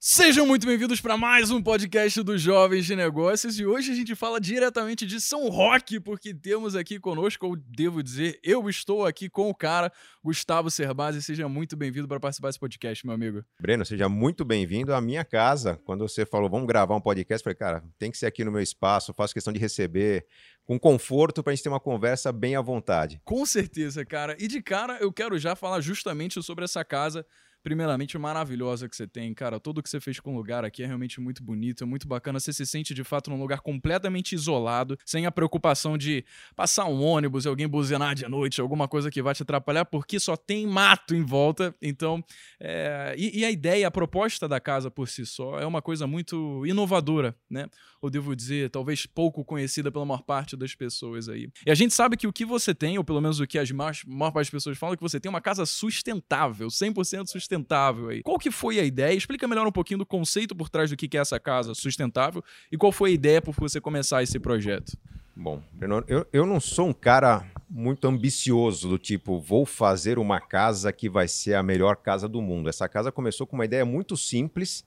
Sejam muito bem-vindos para mais um podcast dos Jovens de Negócios e hoje a gente fala diretamente de São Roque, porque temos aqui conosco, ou devo dizer, eu estou aqui com o cara, Gustavo Cerbasi. Seja muito bem-vindo para participar desse podcast, meu amigo. Breno, seja muito bem-vindo à minha casa. Quando você falou, vamos gravar um podcast, eu falei, cara, tem que ser aqui no meu espaço, faço questão de receber com conforto para a gente ter uma conversa bem à vontade. Com certeza, cara. E de cara, eu quero já falar justamente sobre essa casa primeiramente maravilhosa que você tem, cara. Tudo que você fez com o lugar aqui é realmente muito bonito, é muito bacana. Você se sente de fato num lugar completamente isolado, sem a preocupação de passar um ônibus e alguém buzinar de noite, alguma coisa que vai te atrapalhar, porque só tem mato em volta. Então, é... e, e, a ideia, a proposta da casa por si só é uma coisa muito inovadora, né? Ou devo dizer, talvez pouco conhecida pela maior parte das pessoas aí. E a gente sabe que o que você tem, ou pelo menos o que as maior, maior parte das pessoas falam, é que você tem uma casa sustentável, 100% sustentável sustentável aí. Qual que foi a ideia? Explica melhor um pouquinho do conceito por trás do que é essa casa sustentável e qual foi a ideia por você começar esse projeto. Bom, eu, eu não sou um cara muito ambicioso, do tipo, vou fazer uma casa que vai ser a melhor casa do mundo. Essa casa começou com uma ideia muito simples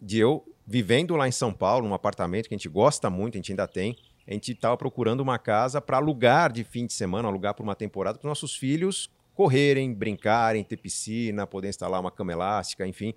de eu vivendo lá em São Paulo, num apartamento que a gente gosta muito, a gente ainda tem. A gente estava procurando uma casa para alugar de fim de semana, alugar por uma temporada para nossos filhos correrem, brincarem, ter piscina, poder instalar uma cama elástica, enfim.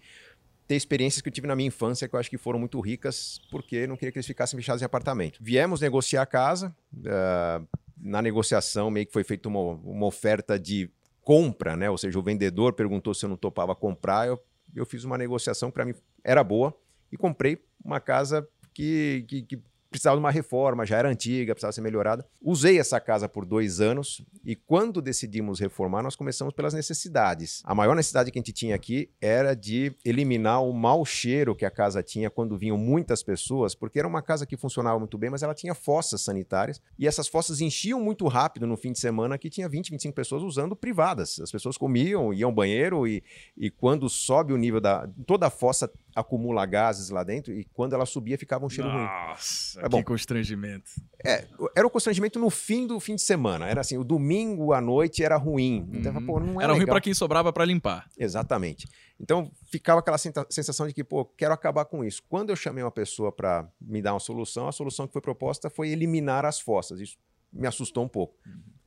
Ter experiências que eu tive na minha infância que eu acho que foram muito ricas, porque não queria que eles ficassem fechados em apartamento. Viemos negociar a casa. Uh, na negociação, meio que foi feita uma, uma oferta de compra, né? Ou seja, o vendedor perguntou se eu não topava comprar. Eu, eu fiz uma negociação que para mim era boa e comprei uma casa que, que, que precisava de uma reforma, já era antiga, precisava ser melhorada. Usei essa casa por dois anos e quando decidimos reformar, nós começamos pelas necessidades. A maior necessidade que a gente tinha aqui era de eliminar o mau cheiro que a casa tinha quando vinham muitas pessoas, porque era uma casa que funcionava muito bem, mas ela tinha fossas sanitárias e essas fossas enchiam muito rápido no fim de semana que tinha 20, 25 pessoas usando privadas. As pessoas comiam, iam ao banheiro e, e quando sobe o nível da. toda a fossa acumula gases lá dentro e quando ela subia ficava um cheiro Nossa, ruim. É bom. que constrangimento. É, era o constrangimento no fim do fim de semana. Era assim, o domingo à noite era ruim. Então, uhum. pô, não é era legal. ruim para quem sobrava para limpar. Exatamente. Então ficava aquela sensação de que, pô, quero acabar com isso. Quando eu chamei uma pessoa para me dar uma solução, a solução que foi proposta foi eliminar as fossas. Isso me assustou um pouco.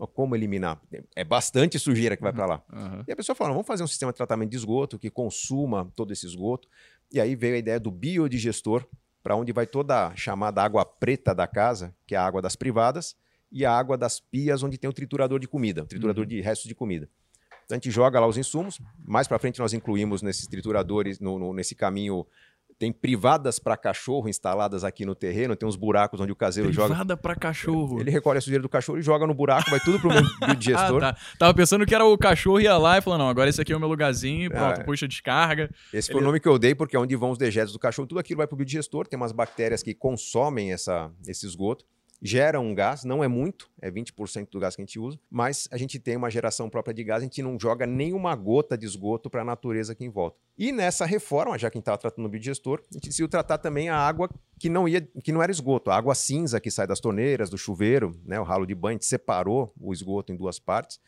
Uhum. Como eliminar? É bastante sujeira que vai para lá. Uhum. E a pessoa falou: vamos fazer um sistema de tratamento de esgoto que consuma todo esse esgoto. E aí veio a ideia do biodigestor, para onde vai toda a chamada água preta da casa, que é a água das privadas, e a água das pias, onde tem o triturador de comida, o triturador uhum. de restos de comida. Então a gente joga lá os insumos. Mais para frente nós incluímos nesses trituradores, no, no, nesse caminho tem privadas para cachorro instaladas aqui no terreno, tem uns buracos onde o caseiro Privada joga. Privada para cachorro. Ele recolhe a sujeira do cachorro e joga no buraco, vai tudo pro meu biodigestor. ah, tá. Tava pensando que era o cachorro ia lá e falou: não, agora esse aqui é o meu lugarzinho, e pronto, é. puxa descarga. Esse foi o nome que eu dei, porque é onde vão os dejetos do cachorro, tudo aquilo vai pro biodigestor, tem umas bactérias que consomem essa, esse esgoto gera um gás, não é muito, é 20% do gás que a gente usa, mas a gente tem uma geração própria de gás, a gente não joga nenhuma gota de esgoto para a natureza aqui em volta. E nessa reforma, já que a gente estava tratando o biodigestor, a gente decidiu tratar também a água que não, ia, que não era esgoto, a água cinza que sai das torneiras, do chuveiro, né, o ralo de banho, a gente separou o esgoto em duas partes.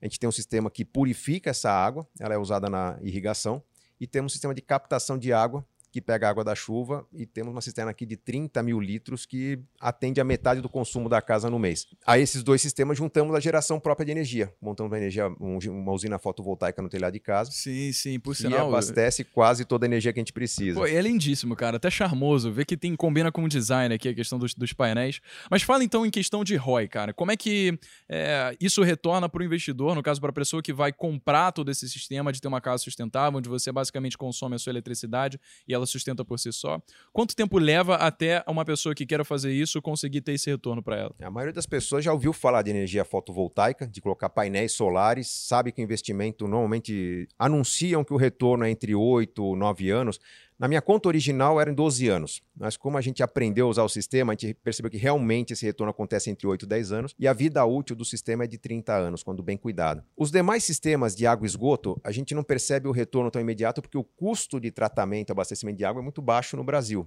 A gente tem um sistema que purifica essa água, ela é usada na irrigação, e temos um sistema de captação de água que pega a água da chuva e temos uma cisterna aqui de 30 mil litros que atende a metade do consumo da casa no mês. A esses dois sistemas juntamos a geração própria de energia. Montamos uma, energia, uma usina fotovoltaica no telhado de casa. Sim, sim, por sinal. E abastece quase toda a energia que a gente precisa. Pô, é lindíssimo, cara. Até charmoso. Ver que tem, combina com o design aqui, a questão dos, dos painéis. Mas fala então em questão de ROI, cara. Como é que é, isso retorna para o investidor, no caso, para a pessoa que vai comprar todo esse sistema de ter uma casa sustentável, onde você basicamente consome a sua eletricidade e ela sustenta por si só. Quanto tempo leva até uma pessoa que queira fazer isso conseguir ter esse retorno para ela? A maioria das pessoas já ouviu falar de energia fotovoltaica, de colocar painéis solares, sabe que o investimento normalmente anunciam que o retorno é entre 8 e 9 anos. Na minha conta original eram 12 anos, mas como a gente aprendeu a usar o sistema, a gente percebeu que realmente esse retorno acontece entre 8 e 10 anos e a vida útil do sistema é de 30 anos, quando bem cuidado. Os demais sistemas de água e esgoto, a gente não percebe o retorno tão imediato porque o custo de tratamento e abastecimento de água é muito baixo no Brasil.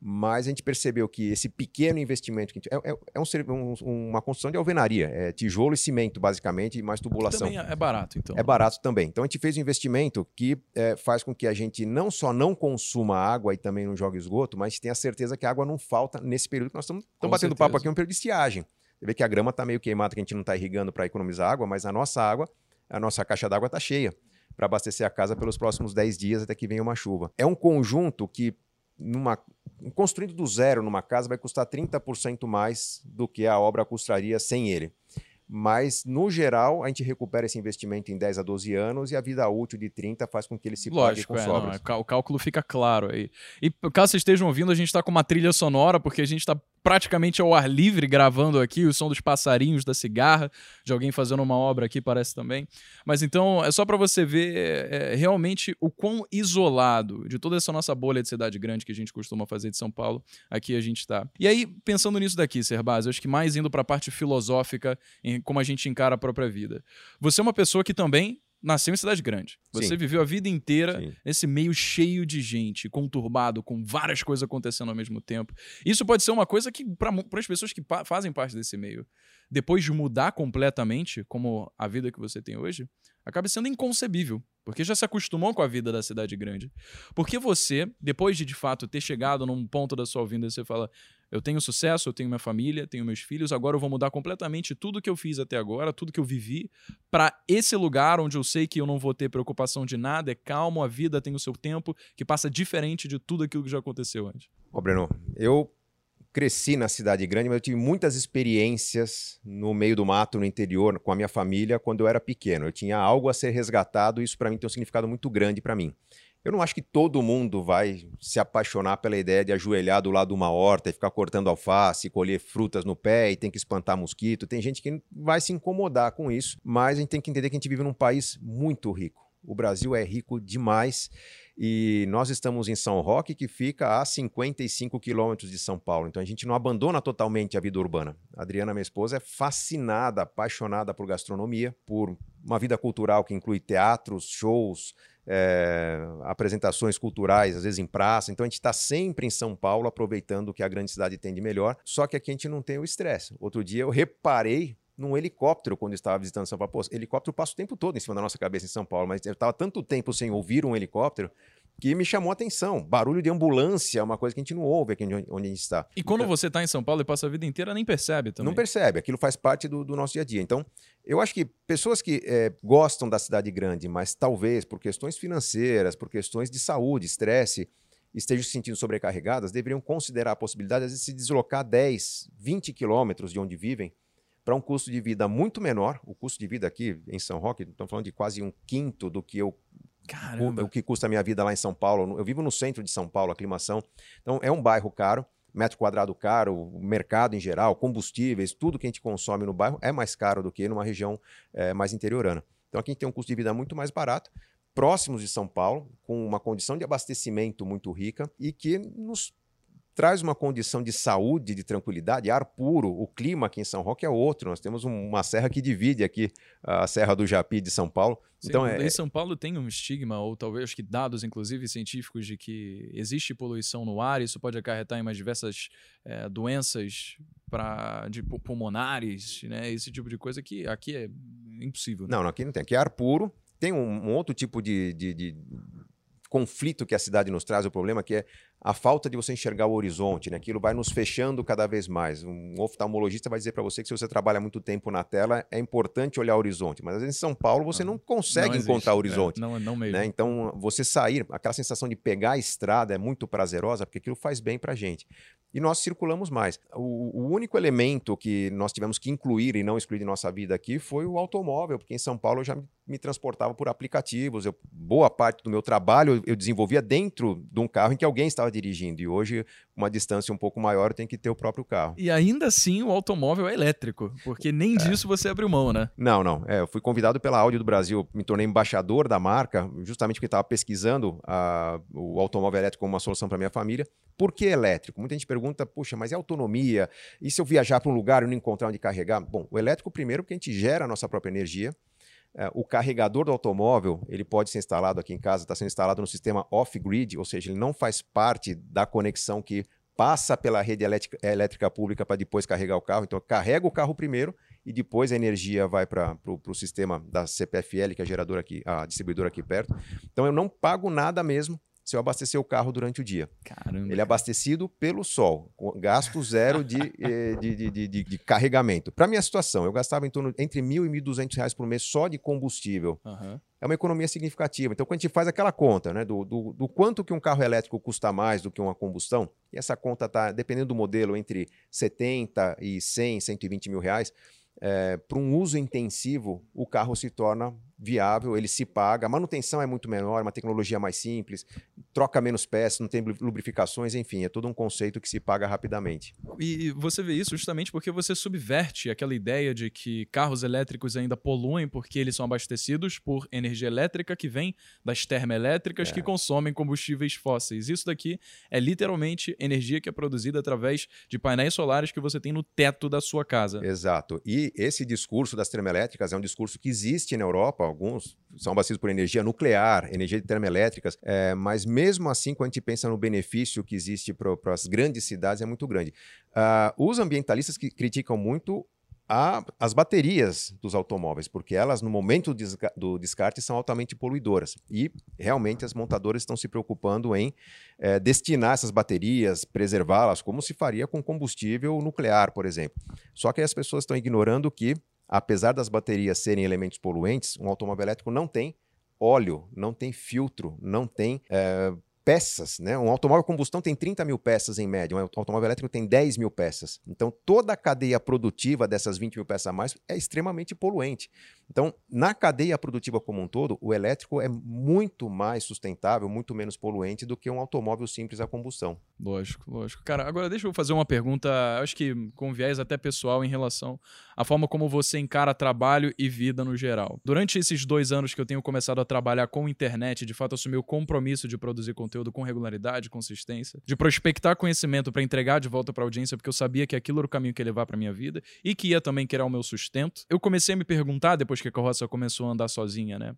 Mas a gente percebeu que esse pequeno investimento que gente, é, é, é um, um, uma construção de alvenaria, é tijolo e cimento, basicamente, e mais tubulação. Também é barato, então. É barato também. Então a gente fez um investimento que é, faz com que a gente não só não consuma água e também não jogue esgoto, mas tenha certeza que a água não falta nesse período que nós estamos batendo certeza. papo aqui, um período de estiagem. Você vê que a grama está meio queimada, que a gente não está irrigando para economizar água, mas a nossa água, a nossa caixa d'água está cheia para abastecer a casa pelos próximos 10 dias até que venha uma chuva. É um conjunto que numa, construindo do zero numa casa vai custar 30% mais do que a obra custaria sem ele. Mas, no geral, a gente recupera esse investimento em 10 a 12 anos e a vida útil de 30 faz com que ele se Lógico, pague com é, sobras. Não, o cálculo fica claro aí. E caso vocês estejam ouvindo, a gente está com uma trilha sonora, porque a gente está praticamente ao ar livre gravando aqui, o som dos passarinhos da cigarra, de alguém fazendo uma obra aqui, parece também. Mas então, é só para você ver é, realmente o quão isolado de toda essa nossa bolha de cidade grande que a gente costuma fazer de São Paulo, aqui a gente está. E aí, pensando nisso daqui, Serbaz, eu acho que mais indo para a parte filosófica, em como a gente encara a própria vida. Você é uma pessoa que também nasceu em cidade grande. Você Sim. viveu a vida inteira Sim. nesse meio cheio de gente, conturbado, com várias coisas acontecendo ao mesmo tempo. Isso pode ser uma coisa que, para as pessoas que fazem parte desse meio, depois de mudar completamente, como a vida que você tem hoje, acaba sendo inconcebível. Porque já se acostumou com a vida da cidade grande. Porque você, depois de de fato ter chegado num ponto da sua vida, você fala: eu tenho sucesso, eu tenho minha família, tenho meus filhos, agora eu vou mudar completamente tudo que eu fiz até agora, tudo que eu vivi, para esse lugar onde eu sei que eu não vou ter preocupação de nada, é calmo, a vida tem o seu tempo, que passa diferente de tudo aquilo que já aconteceu antes. Ô, Breno, eu cresci na cidade grande, mas eu tive muitas experiências no meio do mato, no interior, com a minha família, quando eu era pequeno. Eu tinha algo a ser resgatado e isso para mim tem um significado muito grande para mim. Eu não acho que todo mundo vai se apaixonar pela ideia de ajoelhar do lado de uma horta e ficar cortando alface, colher frutas no pé e tem que espantar mosquito. Tem gente que vai se incomodar com isso, mas a gente tem que entender que a gente vive num país muito rico. O Brasil é rico demais e nós estamos em São Roque, que fica a 55 quilômetros de São Paulo. Então a gente não abandona totalmente a vida urbana. A Adriana, minha esposa, é fascinada, apaixonada por gastronomia, por uma vida cultural que inclui teatros, shows, é, apresentações culturais, às vezes em praça. Então a gente está sempre em São Paulo, aproveitando o que a grande cidade tem de melhor. Só que aqui a gente não tem o estresse. Outro dia eu reparei num helicóptero quando estava visitando São Paulo. Pô, helicóptero passa o tempo todo em cima da nossa cabeça em São Paulo, mas eu estava tanto tempo sem ouvir um helicóptero que me chamou a atenção. Barulho de ambulância é uma coisa que a gente não ouve aqui onde a gente está. E quando então, você está em São Paulo e passa a vida inteira, nem percebe também. Não percebe, aquilo faz parte do, do nosso dia a dia. Então, eu acho que pessoas que é, gostam da cidade grande, mas talvez por questões financeiras, por questões de saúde, estresse, estejam se sentindo sobrecarregadas, deveriam considerar a possibilidade de se deslocar 10, 20 quilômetros de onde vivem para um custo de vida muito menor. O custo de vida aqui em São Roque, estamos falando de quase um quinto do que eu o, o que custa a minha vida lá em São Paulo. Eu vivo no centro de São Paulo, aclimação. Então é um bairro caro, metro quadrado caro, o mercado em geral, combustíveis, tudo que a gente consome no bairro é mais caro do que numa região é, mais interiorana. Então aqui a gente tem um custo de vida muito mais barato, próximos de São Paulo, com uma condição de abastecimento muito rica e que nos traz uma condição de saúde, de tranquilidade, ar puro. O clima aqui em São Roque é outro. Nós temos uma serra que divide aqui a Serra do Japi de São Paulo. Sim, então, é... São Paulo tem um estigma, ou talvez que dados, inclusive científicos, de que existe poluição no ar, isso pode acarretar em mais diversas é, doenças pra, de pulmonares, né? Esse tipo de coisa que aqui é impossível. Né? Não, aqui não tem. Aqui é ar puro. Tem um, um outro tipo de, de, de conflito que a cidade nos traz, o problema que é a falta de você enxergar o horizonte, né? Aquilo vai nos fechando cada vez mais. Um oftalmologista vai dizer para você que se você trabalha muito tempo na tela, é importante olhar o horizonte, mas às vezes em São Paulo você não consegue não encontrar o horizonte. É, não, não mesmo. Né? Então, você sair, aquela sensação de pegar a estrada é muito prazerosa, porque aquilo faz bem para gente. E nós circulamos mais. O, o, único elemento que nós tivemos que incluir e não excluir de nossa vida aqui foi o automóvel, porque em São Paulo eu já me transportava por aplicativos. Eu, boa parte do meu trabalho eu desenvolvia dentro de um carro em que alguém estava dirigindo. E hoje, uma distância um pouco maior, tem que ter o próprio carro. E ainda assim, o automóvel é elétrico, porque nem é. disso você abriu mão, né? Não, não. É, eu fui convidado pela Audi do Brasil, me tornei embaixador da marca, justamente porque estava pesquisando a, o automóvel elétrico como uma solução para minha família. Por que elétrico? Muita gente pergunta, puxa, mas é autonomia? E se eu viajar para um lugar e não encontrar onde carregar? Bom, o elétrico, primeiro, porque a gente gera a nossa própria energia. É, o carregador do automóvel ele pode ser instalado aqui em casa, está sendo instalado no sistema off-grid, ou seja, ele não faz parte da conexão que passa pela rede elétrica, elétrica pública para depois carregar o carro. Então, eu carrego o carro primeiro e depois a energia vai para o sistema da CPFL, que é a geradora aqui, a distribuidora aqui perto. Então, eu não pago nada mesmo se eu abastecer o carro durante o dia. Caramba. Ele é abastecido pelo sol, gasto zero de, eh, de, de, de, de, de carregamento. Para minha situação, eu gastava em torno entre mil e mil duzentos reais por mês só de combustível. Aham. É uma economia significativa. Então, quando a gente faz aquela conta, né, do, do, do quanto que um carro elétrico custa mais do que uma combustão, e essa conta está, dependendo do modelo, entre 70 e 100, 120 mil reais, para um uso intensivo, o carro se torna viável, ele se paga, a manutenção é muito menor, uma tecnologia mais simples, troca menos peças, não tem lubrificações, enfim, é todo um conceito que se paga rapidamente. E você vê isso justamente porque você subverte aquela ideia de que carros elétricos ainda poluem porque eles são abastecidos por energia elétrica que vem das termoelétricas É. que consomem combustíveis fósseis. Isso daqui é literalmente energia que é produzida através de painéis solares que você tem no teto da sua casa. Exato. E esse discurso das termoelétricas é um discurso que existe na Europa, alguns são abastecidos por energia nuclear, energia de termoelétricas, é, mas mesmo assim, quando a gente pensa no benefício que existe para as grandes cidades, é muito grande. Ah, os ambientalistas que criticam muito a- as baterias dos automóveis, porque elas, no momento do desca- do descarte, são altamente poluidoras. E realmente as montadoras estão se preocupando em eh, destinar essas baterias, preservá-las, como se faria com combustível nuclear, por exemplo. Só que as pessoas estão ignorando que, apesar das baterias serem elementos poluentes, um automóvel elétrico não tem óleo, não tem filtro, não tem eh, peças. Né? Um automóvel combustão tem 30 mil peças em média, um automóvel elétrico tem 10 mil peças. Então, toda a cadeia produtiva dessas 20 mil peças a mais é extremamente poluente. Então, na cadeia produtiva como um todo, o elétrico é muito mais sustentável, muito menos poluente do que um automóvel simples a combustão. Lógico, lógico. Cara, agora deixa eu fazer uma pergunta, acho que com viés até pessoal em relação à forma como você encara trabalho e vida no geral. Durante esses dois anos que eu tenho começado a trabalhar com internet, de fato assumi o compromisso de produzir conteúdo com regularidade, consistência, de prospectar conhecimento para entregar de volta para audiência, porque eu sabia que aquilo era o caminho que ia levar para minha vida e que ia também criar o meu sustento. Eu comecei a me perguntar, depois que a carroça começou a andar sozinha, né?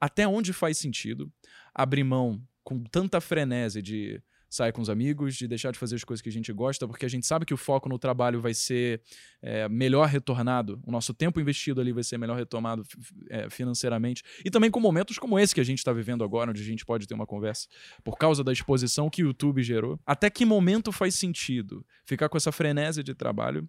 Até onde faz sentido abrir mão com tanta frenese de sair com os amigos, de deixar de fazer as coisas que a gente gosta, porque a gente sabe que o foco no trabalho vai ser é, melhor retornado, o nosso tempo investido ali vai ser melhor retomado é, financeiramente, e também com momentos como esse que a gente está vivendo agora, onde a gente pode ter uma conversa, por causa da exposição que o YouTube gerou. Até que momento faz sentido ficar com essa frenese de trabalho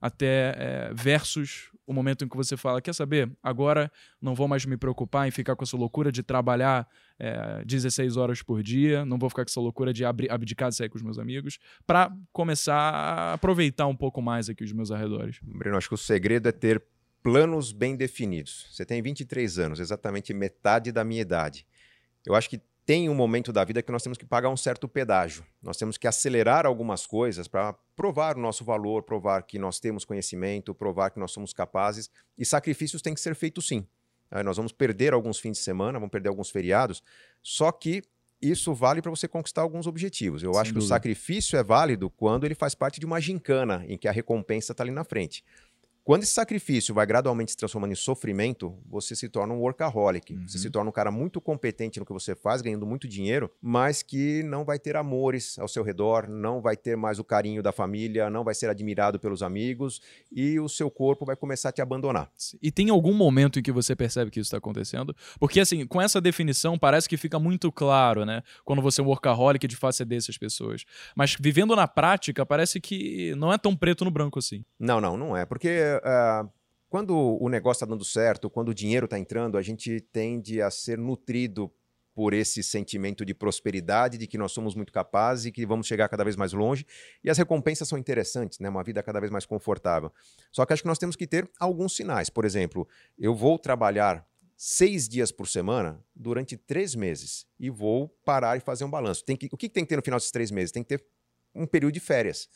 até é, versus o momento em que você fala, quer saber, agora não vou mais me preocupar em ficar com essa loucura de trabalhar é, 16 horas por dia, não vou ficar com essa loucura de abdicar de sair com os meus amigos, para começar a aproveitar um pouco mais aqui os meus arredores. Breno, acho que o segredo é ter planos bem definidos. Você tem 23 anos, exatamente metade da minha idade. Eu acho que tem um momento da vida que nós temos que pagar um certo pedágio. Nós temos que acelerar algumas coisas para provar o nosso valor, provar que nós temos conhecimento, provar que nós somos capazes. E sacrifícios têm que ser feitos sim. Aí nós vamos perder alguns fins de semana, vamos perder alguns feriados, só que isso vale para você conquistar alguns objetivos. Eu Sem acho que o dúvida. sacrifício é válido quando ele faz parte de uma gincana, em que a recompensa está ali na frente. Quando esse sacrifício vai gradualmente se transformando em sofrimento, você se torna um workaholic. Uhum. Você se torna um cara muito competente no que você faz, ganhando muito dinheiro, mas que não vai ter amores ao seu redor, não vai ter mais o carinho da família, não vai ser admirado pelos amigos e o seu corpo vai começar a te abandonar. E tem algum momento em que você percebe que isso está acontecendo? Porque, assim, com essa definição, parece que fica muito claro, né? Quando você é um workaholic, de é dessas pessoas. Mas vivendo na prática, parece que não é tão preto no branco assim. Não, não, não é. Porque ah, quando o negócio está dando certo, quando o dinheiro está entrando, a gente tende a ser nutrido por esse sentimento de prosperidade, de que nós somos muito capazes e que vamos chegar cada vez mais longe. E as recompensas são interessantes, né? Uma vida cada vez mais confortável. Só que acho que nós temos que ter alguns sinais. Por exemplo, eu vou trabalhar seis dias por semana durante três meses e vou parar e fazer um balanço. Tem que, o que tem que ter no final desses três meses? Tem que ter um período de férias.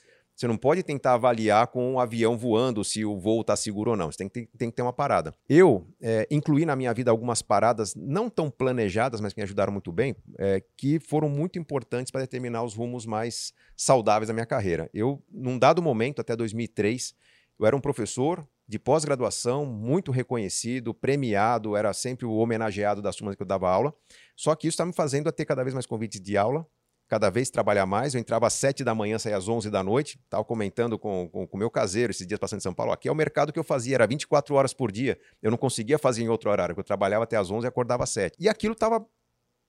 Você não pode tentar avaliar com um avião voando se o voo está seguro ou não. Você tem que ter, tem que ter uma parada. Eu é, incluí na minha vida algumas paradas não tão planejadas, mas que me ajudaram muito bem, é, que foram muito importantes para determinar os rumos mais saudáveis da minha carreira. Eu, num dado momento, até 2003, eu era um professor de pós-graduação, muito reconhecido, premiado, era sempre o homenageado das turmas que eu dava aula. Só que isso está me fazendo a ter cada vez mais convites de aula, cada vez trabalhar mais. Eu entrava às 7 da manhã, saía às 11 da noite. Estava comentando com o com, meu caseiro esses dias passando em São Paulo. Aqui é o mercado que eu fazia, era 24 horas por dia. Eu não conseguia fazer em outro horário, eu trabalhava até às 11 e acordava às 7. E aquilo estava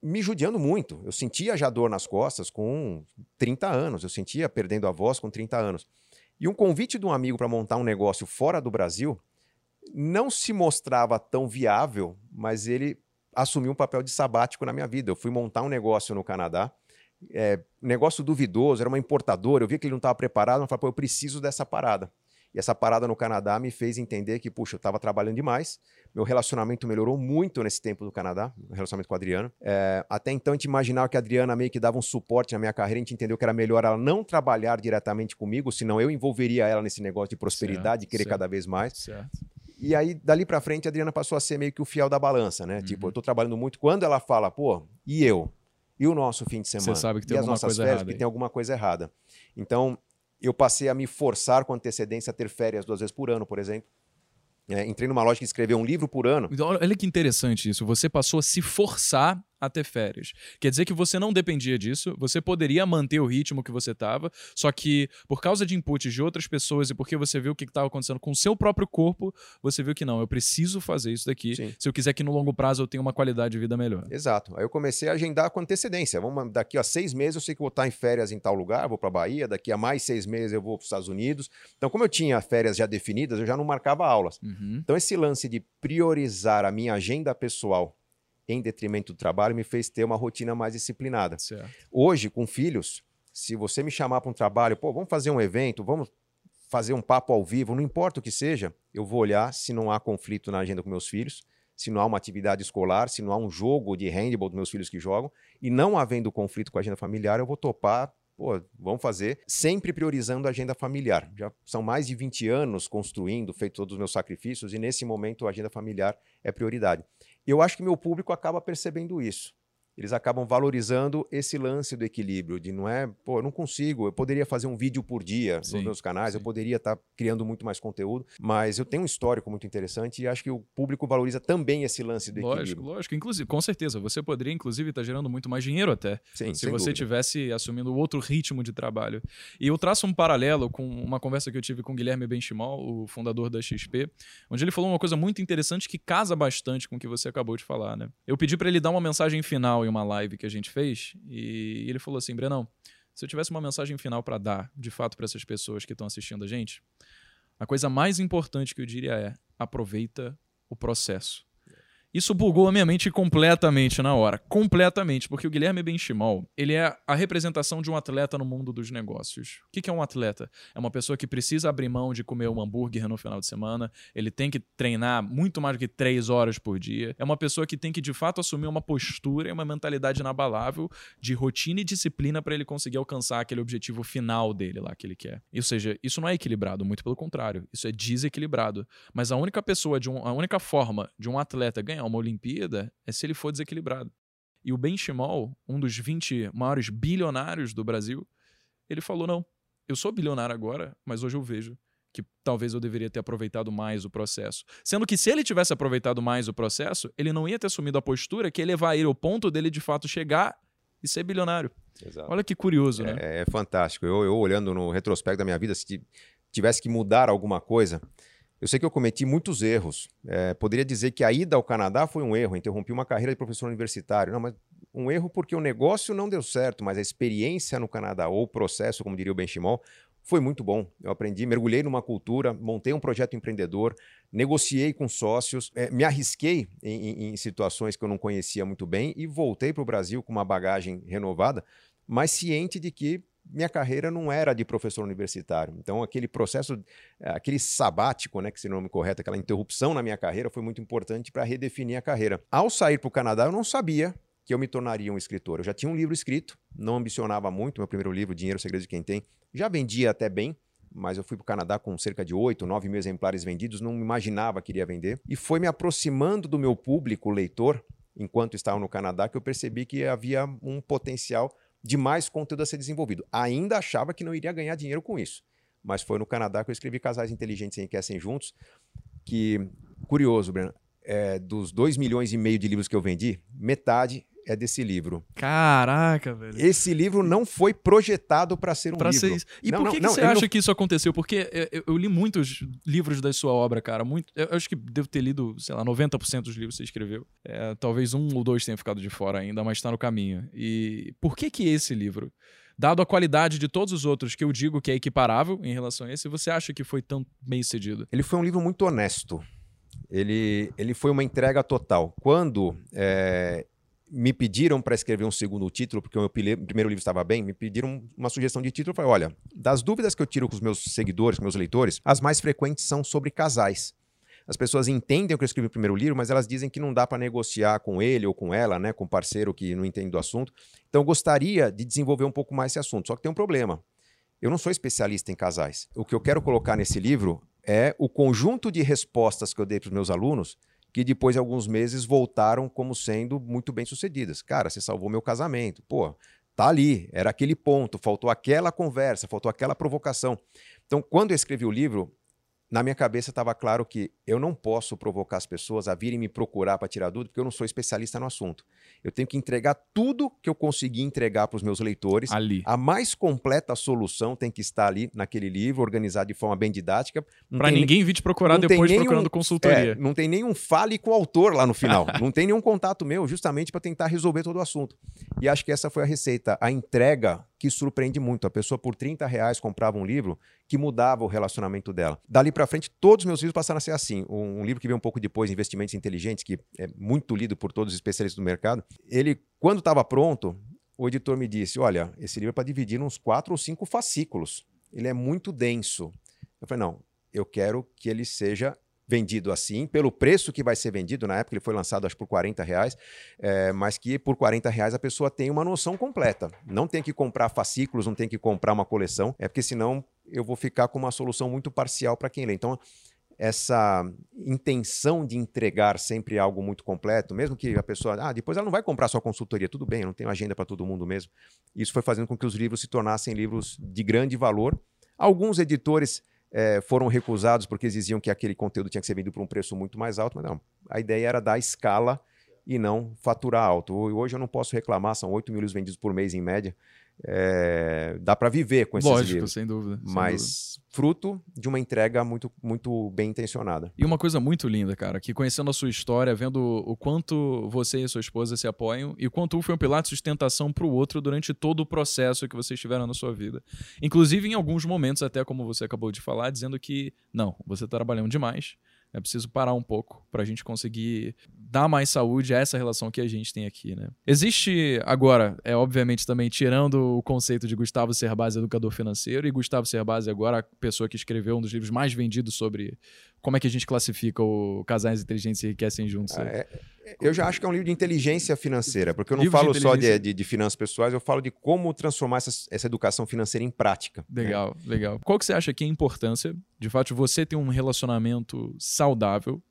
me judiando muito. Eu sentia já dor nas costas com 30 anos. Eu sentia perdendo a voz com 30 anos. E um convite de um amigo para montar um negócio fora do Brasil não se mostrava tão viável, mas ele assumiu um papel de sabático na minha vida. Eu fui montar um negócio no Canadá é, negócio duvidoso, era uma importadora, eu vi que ele não estava preparado, mas falei, pô, eu preciso dessa parada. E essa parada no Canadá me fez entender que, puxa, eu estava trabalhando demais, meu relacionamento melhorou muito nesse tempo do Canadá, o relacionamento com a Adriana. É, até então a gente imaginava que a Adriana meio que dava um suporte na minha carreira, a gente entendeu que era melhor ela não trabalhar diretamente comigo, senão eu envolveria ela nesse negócio de prosperidade, certo, querer certo, cada vez mais. Certo. E aí, dali para frente, a Adriana passou a ser meio que o fiel da balança, né? Uhum. Tipo, eu tô trabalhando muito. Quando ela fala, pô, e eu? E o nosso fim de semana. Você sabe que tem e alguma coisa férias, errada. Que tem alguma coisa errada. Então, eu passei a me forçar com antecedência a ter férias duas vezes por ano, por exemplo. É, entrei numa loja que escreveu um livro por ano. Então, olha que interessante isso. Você passou a se forçar a ter férias. Quer dizer que você não dependia disso, você poderia manter o ritmo que você estava, só que por causa de inputs de outras pessoas e porque você viu o que estava acontecendo com o seu próprio corpo, você viu que não, eu preciso fazer isso daqui Sim. se eu quiser que no longo prazo eu tenha uma qualidade de vida melhor. Exato. Aí eu comecei a agendar com antecedência. Vamos, daqui a seis meses eu sei que vou estar em férias em tal lugar, vou para Bahia, daqui a mais seis meses eu vou para os Estados Unidos. Então, como eu tinha férias já definidas, eu já não marcava aulas. Uhum. Então, esse lance de priorizar a minha agenda pessoal em detrimento do trabalho, me fez ter uma rotina mais disciplinada. Certo. Hoje, com filhos, se você me chamar para um trabalho, pô, vamos fazer um evento, vamos fazer um papo ao vivo, não importa o que seja, eu vou olhar se não há conflito na agenda com meus filhos, se não há uma atividade escolar, se não há um jogo de handball dos meus filhos que jogam, e não havendo conflito com a agenda familiar, eu vou topar pô, vamos fazer, sempre priorizando a agenda familiar. Já são mais de 20 anos construindo, feito todos os meus sacrifícios, e nesse momento a agenda familiar é prioridade. Eu acho que meu público acaba percebendo isso eles acabam valorizando esse lance do equilíbrio, de não é, pô, eu não consigo, eu poderia fazer um vídeo por dia sim, nos meus canais, sim. eu poderia estar tá criando muito mais conteúdo, mas eu tenho um histórico muito interessante e acho que o público valoriza também esse lance do lógico, equilíbrio. Lógico, inclusive, com certeza, você poderia inclusive estar tá gerando muito mais dinheiro até, sim, se você tivesse assumindo outro ritmo de trabalho. E eu traço um paralelo com uma conversa que eu tive com o Guilherme Benchimol, o fundador da XP, onde ele falou uma coisa muito interessante que casa bastante com o que você acabou de falar, né? Eu pedi para ele dar uma mensagem final em uma live que a gente gente fez e ele falou assim: Brenão, se eu tivesse uma mensagem final para dar, de fato, para essas pessoas que estão assistindo a gente, a coisa mais importante que eu diria é: aproveita o processo. Isso bugou a minha mente completamente na hora. Completamente. Porque o Guilherme Benchimol, ele é a representação de um atleta no mundo dos negócios. O que é um atleta? É uma pessoa que precisa abrir mão de comer um hambúrguer no final de semana. Ele tem que treinar muito mais do que três horas por dia. É uma pessoa que tem que, de fato, assumir uma postura e uma mentalidade inabalável de rotina e disciplina para ele conseguir alcançar aquele objetivo final dele lá que ele quer. Ou seja, isso não é equilibrado, muito pelo contrário. Isso é desequilibrado. Mas a única pessoa, de um, a única forma de um atleta ganhar ganhar uma Olimpíada é se ele for desequilibrado. E o Benchimol, um dos 20 maiores bilionários do Brasil, ele falou: não, eu sou bilionário agora, mas hoje eu vejo que talvez eu deveria ter aproveitado mais o processo. Sendo que se ele tivesse aproveitado mais o processo, ele não ia ter assumido a postura que ia levar ele ao ponto dele de fato chegar e ser bilionário. Exato. Olha que curioso, né? É, é fantástico. Eu, eu, olhando no retrospecto da minha vida, se tivesse que mudar alguma coisa, eu sei que eu cometi muitos erros. É, poderia dizer que a ida ao Canadá foi um erro, interrompi uma carreira de professor universitário. Não, mas um erro porque o negócio não deu certo, mas a experiência no Canadá, ou o processo, como diria o Benchimol, foi muito bom. Eu aprendi, mergulhei numa cultura, montei um projeto empreendedor, negociei com sócios, é, me arrisquei em, em, em situações que eu não conhecia muito bem e voltei para o Brasil com uma bagagem renovada, mas ciente de que minha carreira não era de professor universitário. Então, aquele processo, aquele sabático, né, que se o nome correto, aquela interrupção na minha carreira foi muito importante para redefinir a carreira. Ao sair para o Canadá, eu não sabia que eu me tornaria um escritor. Eu já tinha um livro escrito, não ambicionava muito. Meu primeiro livro, Dinheiro, Segredo de Quem Tem, já vendia até bem, mas eu fui para o Canadá com cerca de 8, 9 mil exemplares vendidos, não imaginava que iria vender. E foi me aproximando do meu público leitor, enquanto estava no Canadá, que eu percebi que havia um potencial de mais conteúdo a ser desenvolvido. Ainda achava que não iria ganhar dinheiro com isso. Mas foi no Canadá que eu escrevi Casais Inteligentes Enriquecem Juntos, que, curioso, Breno, é, dos 2 milhões e meio de livros que eu vendi, metade é desse livro. Caraca, velho. Esse livro não foi projetado para ser um pra livro. Ser isso. E não, por não, que, que não, você ele acha que isso aconteceu? Porque eu, eu li muitos livros da sua obra, cara. Muito, eu acho que devo ter lido, sei lá, 90% dos livros que você escreveu. É, talvez um ou dois tenham ficado de fora ainda, mas tá no caminho. E por que que esse livro, dado a qualidade de todos os outros que eu digo que é equiparável em relação a esse, você acha que foi tão bem cedido? Ele foi um livro muito honesto. Ele, ele foi uma entrega total. Quando é, me pediram para escrever um segundo título, porque o meu primeiro livro estava bem, me pediram uma sugestão de título. Eu falei: olha, das dúvidas que eu tiro com os meus seguidores, com meus leitores, as mais frequentes são sobre casais. As pessoas entendem o que eu escrevi no primeiro livro, mas elas dizem que não dá para negociar com ele ou com ela, né, com um parceiro que não entende do assunto. Então eu gostaria de desenvolver um pouco mais esse assunto. Só que tem um problema. Eu não sou especialista em casais. O que eu quero colocar nesse livro é o conjunto de respostas que eu dei para os meus alunos, que depois de alguns meses voltaram como sendo muito bem sucedidas. Cara, você salvou meu casamento. Pô, tá ali, era aquele ponto, faltou aquela conversa, faltou aquela provocação. Então, quando eu escrevi o livro, na minha cabeça estava claro que eu não posso provocar as pessoas a virem me procurar para tirar dúvida, porque eu não sou especialista no assunto. Eu tenho que entregar tudo que eu consegui entregar para os meus leitores. Ali. A mais completa solução tem que estar ali naquele livro, organizado de forma bem didática. Tem ninguém vir te procurar não depois nenhum- procurando é, consultoria. não tem nenhum fale com o autor lá no final. não tem nenhum contato meu, justamente para tentar resolver todo o assunto. E acho que essa foi a receita. A entrega que surpreende muito. A pessoa, por 30 reais, comprava um livro que mudava o relacionamento dela. Dali para frente, todos os meus livros passaram a ser assim. Um, um livro que veio um pouco depois, Investimentos Inteligentes, que é muito lido por todos os especialistas do mercado. Ele, quando estava pronto, o editor me disse: Olha, esse livro é para dividir uns quatro ou cinco fascículos. Ele é muito denso. Eu falei: Não, eu quero que ele seja vendido assim, pelo preço que vai ser vendido. Na época ele foi lançado, acho, por 40 reais, é, mas que por 40 reais a pessoa tem uma noção completa. Não tem que comprar fascículos, não tem que comprar uma coleção, é porque senão eu vou ficar com uma solução muito parcial para quem lê. Então, essa intenção de entregar sempre algo muito completo, mesmo que a pessoa, ah, depois ela não vai comprar sua consultoria, tudo bem, eu não tenho agenda para todo mundo mesmo. Isso foi fazendo com que os livros se tornassem livros de grande valor. Alguns editores eh, foram recusados porque eles diziam que aquele conteúdo tinha que ser vendido por um preço muito mais alto, mas não, a ideia era dar escala e não faturar alto. Hoje eu não posso reclamar, são 8 mil livros vendidos por mês em média. É, dá para viver com esses Lógico, livros, sem dúvida. sem dúvida. mas fruto de uma entrega muito, muito bem intencionada. E uma coisa muito linda, cara, que conhecendo a sua história, vendo o quanto você e a sua esposa se apoiam e o quanto um foi um pilar de sustentação pro outro durante todo o processo que vocês tiveram na sua vida. Inclusive em alguns momentos, até como você acabou de falar, dizendo que não, você tá trabalhando demais. É preciso parar um pouco pra gente conseguir dar mais saúde a essa relação que a gente tem aqui, né? Existe agora, é obviamente também tirando o conceito de Gustavo Cerbasi, educador financeiro, e Gustavo Cerbasi agora a pessoa que escreveu um dos livros mais vendidos sobre como é que a gente classifica o casais inteligentes e enriquecem juntos. Ah, é- eu já acho que é um livro de inteligência financeira, porque eu não Livro de falo só de, de, de finanças pessoais, eu falo de como transformar essa, essa educação financeira em prática. né? Legal, legal. Qual que você acha que é a importância, de fato, você ter um relacionamento saudável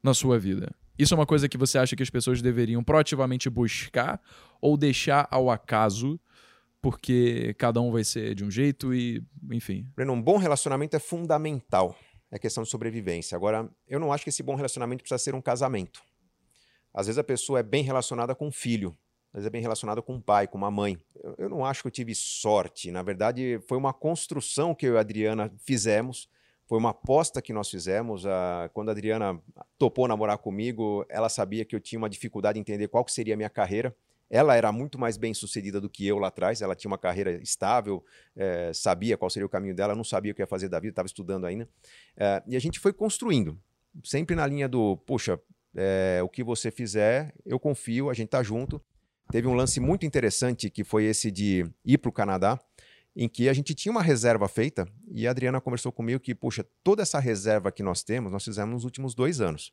na sua vida? Isso é uma coisa que você acha que as pessoas deveriam proativamente buscar ou deixar ao acaso, porque cada um vai ser de um jeito e, enfim. Breno, um bom relacionamento é fundamental. É questão de sobrevivência. Agora, eu não acho que esse bom relacionamento precisa ser um casamento. Às vezes a pessoa é bem relacionada com um filho, às vezes é bem relacionada com um pai, com uma mãe. Eu, eu não acho que eu tive sorte. Na verdade, foi uma construção que eu e a Adriana fizemos. Foi uma aposta que nós fizemos. ah, quando a Adriana topou namorar comigo, ela sabia que eu tinha uma dificuldade em entender qual que seria a minha carreira. Ela era muito mais bem sucedida do que eu lá atrás. Ela tinha uma carreira estável, eh, sabia qual seria o caminho dela, não sabia o que ia fazer da vida, estava estudando ainda. Eh, e a gente foi construindo, sempre na linha do, poxa, eh, o que você fizer, eu confio, a gente tá junto. Teve um lance muito interessante que foi esse de ir para o Canadá, em que a gente tinha uma reserva feita e a Adriana conversou comigo que, poxa, toda essa reserva que nós temos, nós fizemos nos últimos dois anos.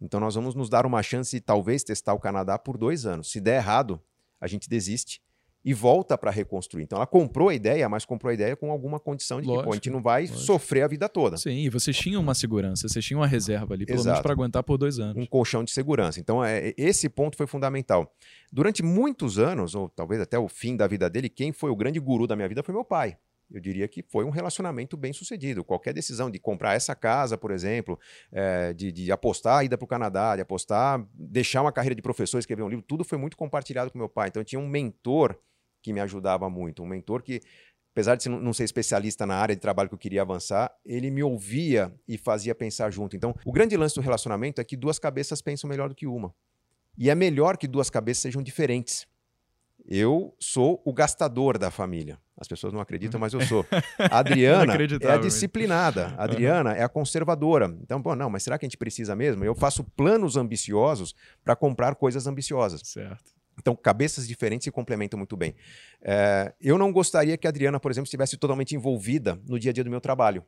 Então nós vamos nos dar uma chance de talvez testar o Canadá por dois anos. Se der errado, a gente desiste e volta para reconstruir. Então ela comprou a ideia, mas comprou a ideia com alguma condição de que pô, a gente Lógico, não vai lógico. sofrer a vida toda. Sim, e vocês tinham uma segurança, vocês tinham uma reserva ali, pelo menos Exato. para aguentar por dois anos. um colchão de segurança. Então, é, esse ponto foi fundamental. Durante muitos anos, ou talvez até o fim da vida dele, quem foi o grande guru da minha vida foi meu pai. Eu diria que foi um relacionamento bem sucedido. Qualquer decisão de comprar essa casa, por exemplo, é, de, de, apostar a ida para o Canadá, de apostar, deixar uma carreira de professor, escrever um livro, tudo foi muito compartilhado com meu pai. Então eu tinha um mentor que me ajudava muito, um mentor que, apesar de não ser especialista na área de trabalho que eu queria avançar, ele me ouvia e fazia pensar junto. Então, o grande lance do relacionamento é que duas cabeças pensam melhor do que uma. E é melhor que duas cabeças sejam diferentes. Eu sou o gastador da família. As pessoas não acreditam, mas eu sou. A Adriana é a disciplinada. A Adriana é a conservadora. Então, pô, não, mas será que a gente precisa mesmo? Eu faço planos ambiciosos para comprar coisas ambiciosas. Certo. Então, cabeças diferentes se complementam muito bem. É, eu não gostaria que a Adriana, por exemplo, estivesse totalmente envolvida no dia a dia do meu trabalho.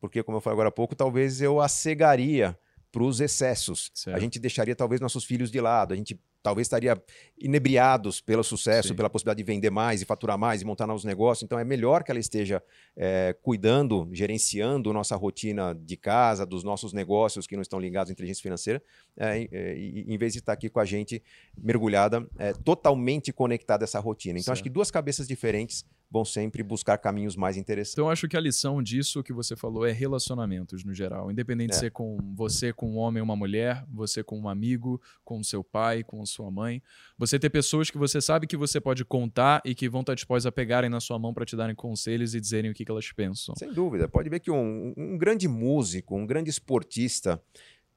Porque, como eu falei agora há pouco, talvez eu a cegaria para os excessos. Certo. A gente deixaria talvez nossos filhos de lado, a gente talvez estaria inebriados pelo sucesso, Sim. pela possibilidade de vender mais e faturar mais e montar novos negócios. Então é melhor que ela esteja é, cuidando, gerenciando nossa rotina de casa, dos nossos negócios que não estão ligados à inteligência financeira, é, é, em vez de estar aqui com a gente mergulhada, é, totalmente conectada a essa rotina. Então certo. acho que duas cabeças diferentes vão sempre buscar caminhos mais interessantes. Então, acho que a lição disso que você falou é relacionamentos no geral. Independente é. de ser com você, com um homem ou uma mulher, você com um amigo, com seu pai, com sua mãe. Você ter pessoas que você sabe que você pode contar e que vão estar dispostas a pegarem na sua mão para te darem conselhos e dizerem o que, que elas pensam. Sem dúvida. Pode ver que um, um grande músico, um grande esportista,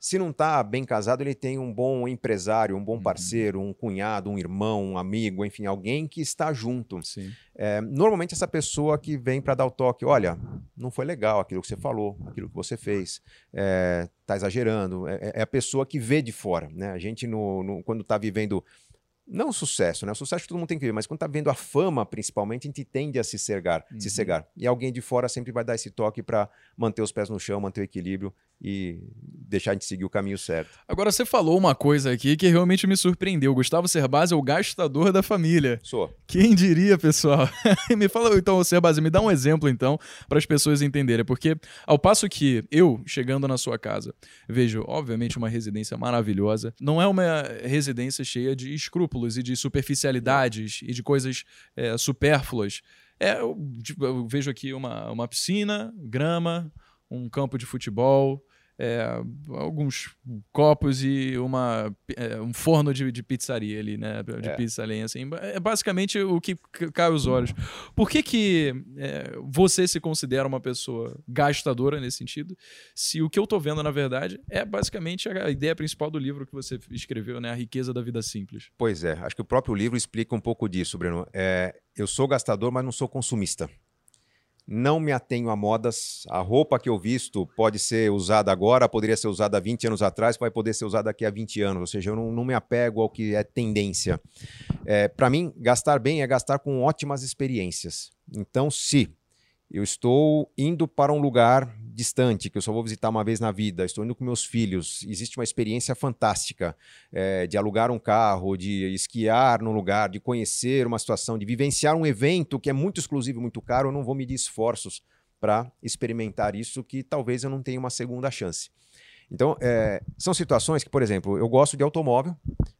se não está bem casado, ele tem um bom empresário, um bom uhum. parceiro, um cunhado, um irmão, um amigo, enfim, alguém que está junto. É, normalmente essa pessoa que vem para dar o toque, olha, não foi legal aquilo que você falou, aquilo que você fez, está é, tá exagerando. É, é, a pessoa que vê de fora. Né? A gente, no, no quando está vivendo não o sucesso, né? O sucesso todo mundo tem que ver, mas quando tá vendo a fama, principalmente, a gente tende a se cegar, uhum. se cegar. E alguém de fora sempre vai dar esse toque para manter os pés no chão, manter o equilíbrio e deixar a gente seguir o caminho certo. Agora, você falou uma coisa aqui que realmente me surpreendeu. Gustavo Cerbasi é o gastador da família. Sou. Quem diria, pessoal? me fala, então, Cerbasi, me dá um exemplo, então, para as pessoas entenderem. Porque, ao passo que eu, chegando na sua casa, vejo, obviamente, uma residência maravilhosa, não é uma residência cheia de escrúpulos e de superficialidades e de coisas é, supérfluas. É, eu, tipo, eu vejo aqui uma, uma piscina, grama, um campo de futebol, é, alguns copos e uma, é, um forno de, de, pizzaria ali, né? De é. pizza além, assim. É basicamente o que cai aos olhos. Por que que é, você se considera uma pessoa gastadora nesse sentido? Se o que eu tô vendo, na verdade, é basicamente a ideia principal do livro que você escreveu, né? A riqueza da vida simples. Pois é. Acho que o próprio livro explica um pouco disso, Breno. É, eu sou gastador, mas não sou consumista não me atenho a modas. A roupa que eu visto pode ser usada agora, poderia ser usada há 20 anos atrás, vai poder ser usada daqui a 20 anos. Ou seja, eu não, não me apego ao que é tendência. É, Para mim, gastar bem é gastar com ótimas experiências. Então, se eu estou indo para um lugar distante, que eu só vou visitar uma vez na vida, estou indo com meus filhos, existe uma experiência fantástica é, de alugar um carro, de esquiar num lugar, de conhecer uma situação, de vivenciar um evento que é muito exclusivo, muito caro, eu não vou medir esforços para experimentar isso, que talvez eu não tenha uma segunda chance. Então, é, são situações que, por exemplo, eu gosto de automóvel.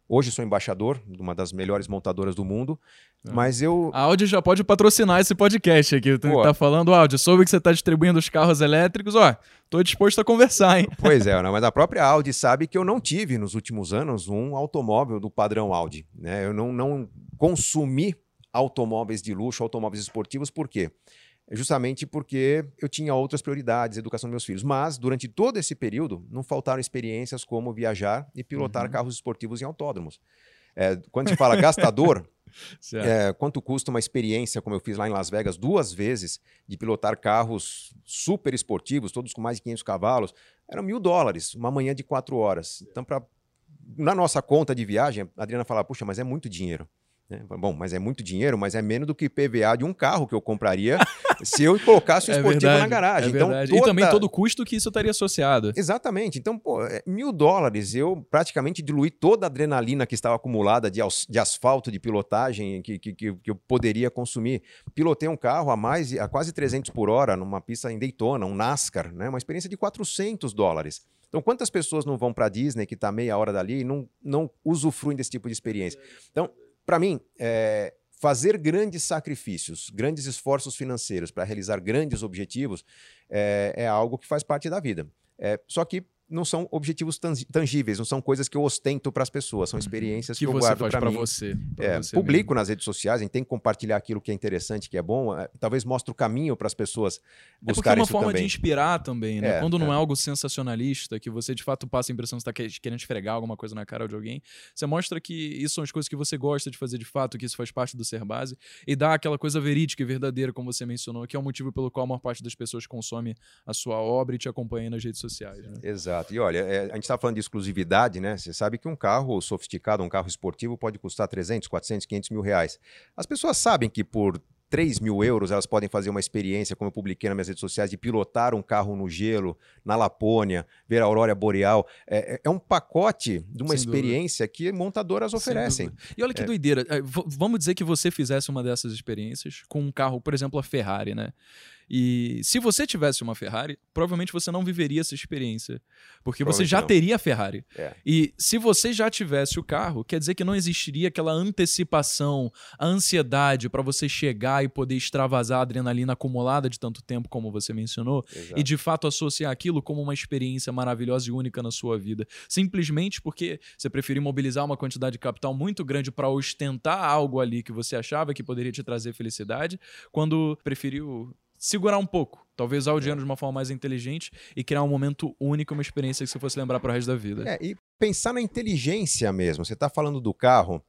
Hoje sou embaixador de uma das melhores montadoras do mundo, é. mas eu... A Audi já pode patrocinar esse podcast aqui. Tu tá falando, Audi, soube que você tá distribuindo os carros elétricos, ó, tô disposto a conversar, hein? Pois é, mas a própria Audi sabe que eu não tive nos últimos anos um automóvel do padrão Audi. Né? Eu não, não consumi automóveis de luxo, automóveis esportivos, por quê? Justamente porque eu tinha outras prioridades, educação dos meus filhos. Mas, durante todo esse período, não faltaram experiências como viajar e pilotar uhum. carros esportivos em autódromos. É, quando se fala gastador, é, quanto custa uma experiência, como eu fiz lá em Las Vegas duas vezes, de pilotar carros super esportivos, todos com mais de 500 cavalos, eram mil dólares, uma manhã de quatro horas. Então, pra, na nossa conta de viagem, a Adriana fala, puxa, mas é muito dinheiro. É, bom, mas é muito dinheiro, mas é menos do que PVA de um carro que eu compraria se eu colocasse o é esportivo verdade, na garagem. É então, toda... E também todo o custo que isso estaria associado. Exatamente. Então, pô, é, mil dólares, eu praticamente diluí toda a adrenalina que estava acumulada de, de asfalto, de pilotagem que, que, que, eu poderia consumir. Pilotei um carro a mais a quase 300 por hora numa pista em Daytona, um NASCAR, né? uma experiência de 400 dólares. Então, quantas pessoas não vão para a Disney, que está meia hora dali, e não, não usufruem desse tipo de experiência? Então, para mim, é, fazer grandes sacrifícios, grandes esforços financeiros para realizar grandes objetivos é, é, algo que faz parte da vida. É, só que não são objetivos tangíveis, não são coisas que eu ostento para as pessoas, são uhum. experiências que, que eu guardo para mim. Você, é, você publico mesmo. nas redes sociais, a gente tem que compartilhar aquilo que é interessante, que é bom, é, talvez mostre o caminho para as pessoas buscarem é porque é uma forma também. de inspirar também, né? É, Quando não é. é. algo sensacionalista, que você de fato passa a impressão que está querendo esfregar alguma coisa na cara de alguém, você mostra que isso são as coisas que você gosta de fazer de fato, que isso faz parte do ser base, e dá aquela coisa verídica e verdadeira, como você mencionou, que é o motivo pelo qual a maior parte das pessoas consome a sua obra e te acompanha nas redes sociais. Né? Exato. E olha, é, a gente está falando de exclusividade, né? Você sabe que um carro sofisticado, um carro esportivo, pode custar 300, 400, 500 mil reais. As pessoas sabem que por 3 mil euros elas podem fazer uma experiência, como eu publiquei nas minhas redes sociais, de pilotar um carro no gelo, na Lapônia, ver a aurora boreal. É, é, é um pacote de uma Sem experiência dúvida. que montadoras oferecem. E olha que é. doideira. É, vamos dizer que você fizesse uma dessas experiências com um carro, por exemplo, a Ferrari, né? E se você tivesse uma Ferrari, provavelmente você não viveria essa experiência. Porque você já não. teria a Ferrari. É. E se você já tivesse o carro, quer dizer que não existiria aquela antecipação, a ansiedade para você chegar e poder extravasar a adrenalina acumulada de tanto tempo, como você mencionou, Exato. e de fato associar aquilo como uma experiência maravilhosa e única na sua vida. Simplesmente porque você preferiu mobilizar uma quantidade de capital muito grande para ostentar algo ali que você achava que poderia te trazer felicidade, quando preferiu segurar um pouco. Talvez usar o dinheiro de uma forma mais inteligente e criar um momento único, uma experiência que você fosse lembrar para o resto da vida. É, e pensar na inteligência mesmo. Você está falando do carro.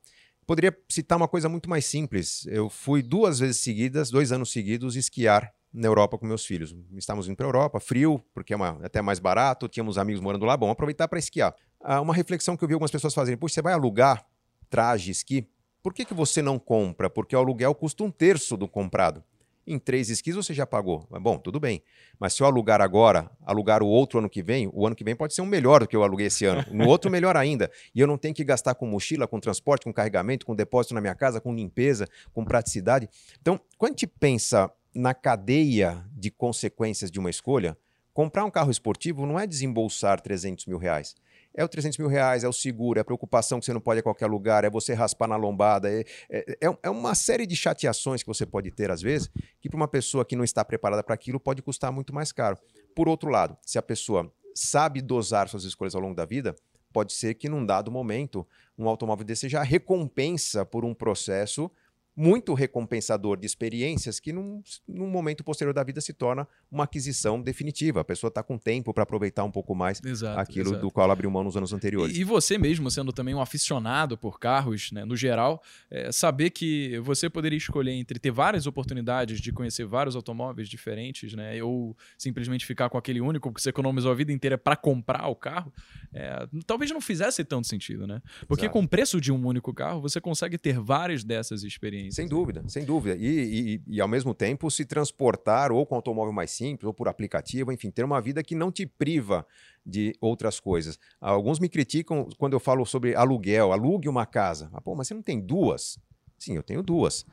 Poderia citar uma coisa muito mais simples. Eu fui duas vezes seguidas, dois anos seguidos, esquiar na Europa com meus filhos. Estávamos indo para a Europa, frio, porque é uma, até mais barato, tínhamos amigos morando lá, bom, aproveitar para esquiar. Ah, uma reflexão que eu vi algumas pessoas fazerem: Puxa, você vai alugar traje, esqui? Por que, que você não compra? Porque o aluguel custa um terço do comprado em três esquis você já pagou. Bom, tudo bem. Mas se eu alugar agora, alugar o outro ano que vem, o ano que vem pode ser um melhor do que eu aluguei esse ano. No outro, melhor ainda. E eu não tenho que gastar com mochila, com transporte, com carregamento, com depósito na minha casa, com limpeza, com praticidade. Então, quando a gente pensa na cadeia de consequências de uma escolha, comprar um carro esportivo não é desembolsar 300 mil reais é o 300 mil reais, é o seguro, é a preocupação que você não pode ir a qualquer lugar, é você raspar na lombada. É, é, é, é uma série de chateações que você pode ter, às vezes, que para uma pessoa que não está preparada para aquilo pode custar muito mais caro. Por outro lado, se a pessoa sabe dosar suas escolhas ao longo da vida, pode ser que num dado momento um automóvel desse já recompensa por um processo muito recompensador de experiências que num, num momento posterior da vida se torna uma aquisição definitiva. A pessoa está com tempo para aproveitar um pouco mais exato, aquilo exato. do qual abriu mão nos anos anteriores. E, e, você mesmo, sendo também um aficionado por carros, né, no geral, é, saber que você poderia escolher entre ter várias oportunidades de conhecer vários automóveis diferentes, né, ou simplesmente ficar com aquele único que você economizou a vida inteira para comprar o carro, é, talvez não fizesse tanto sentido, né? Porque exato. com o preço de um único carro, você consegue ter várias dessas experiências sem dúvida, sem dúvida. E, e, e, ao mesmo tempo se transportar ou com automóvel mais simples, ou por aplicativo, enfim, ter uma vida que não te priva de outras coisas. Alguns me criticam quando eu falo sobre aluguel, alugue uma casa. Ah, pô, mas você não tem duas? Sim, eu tenho duas.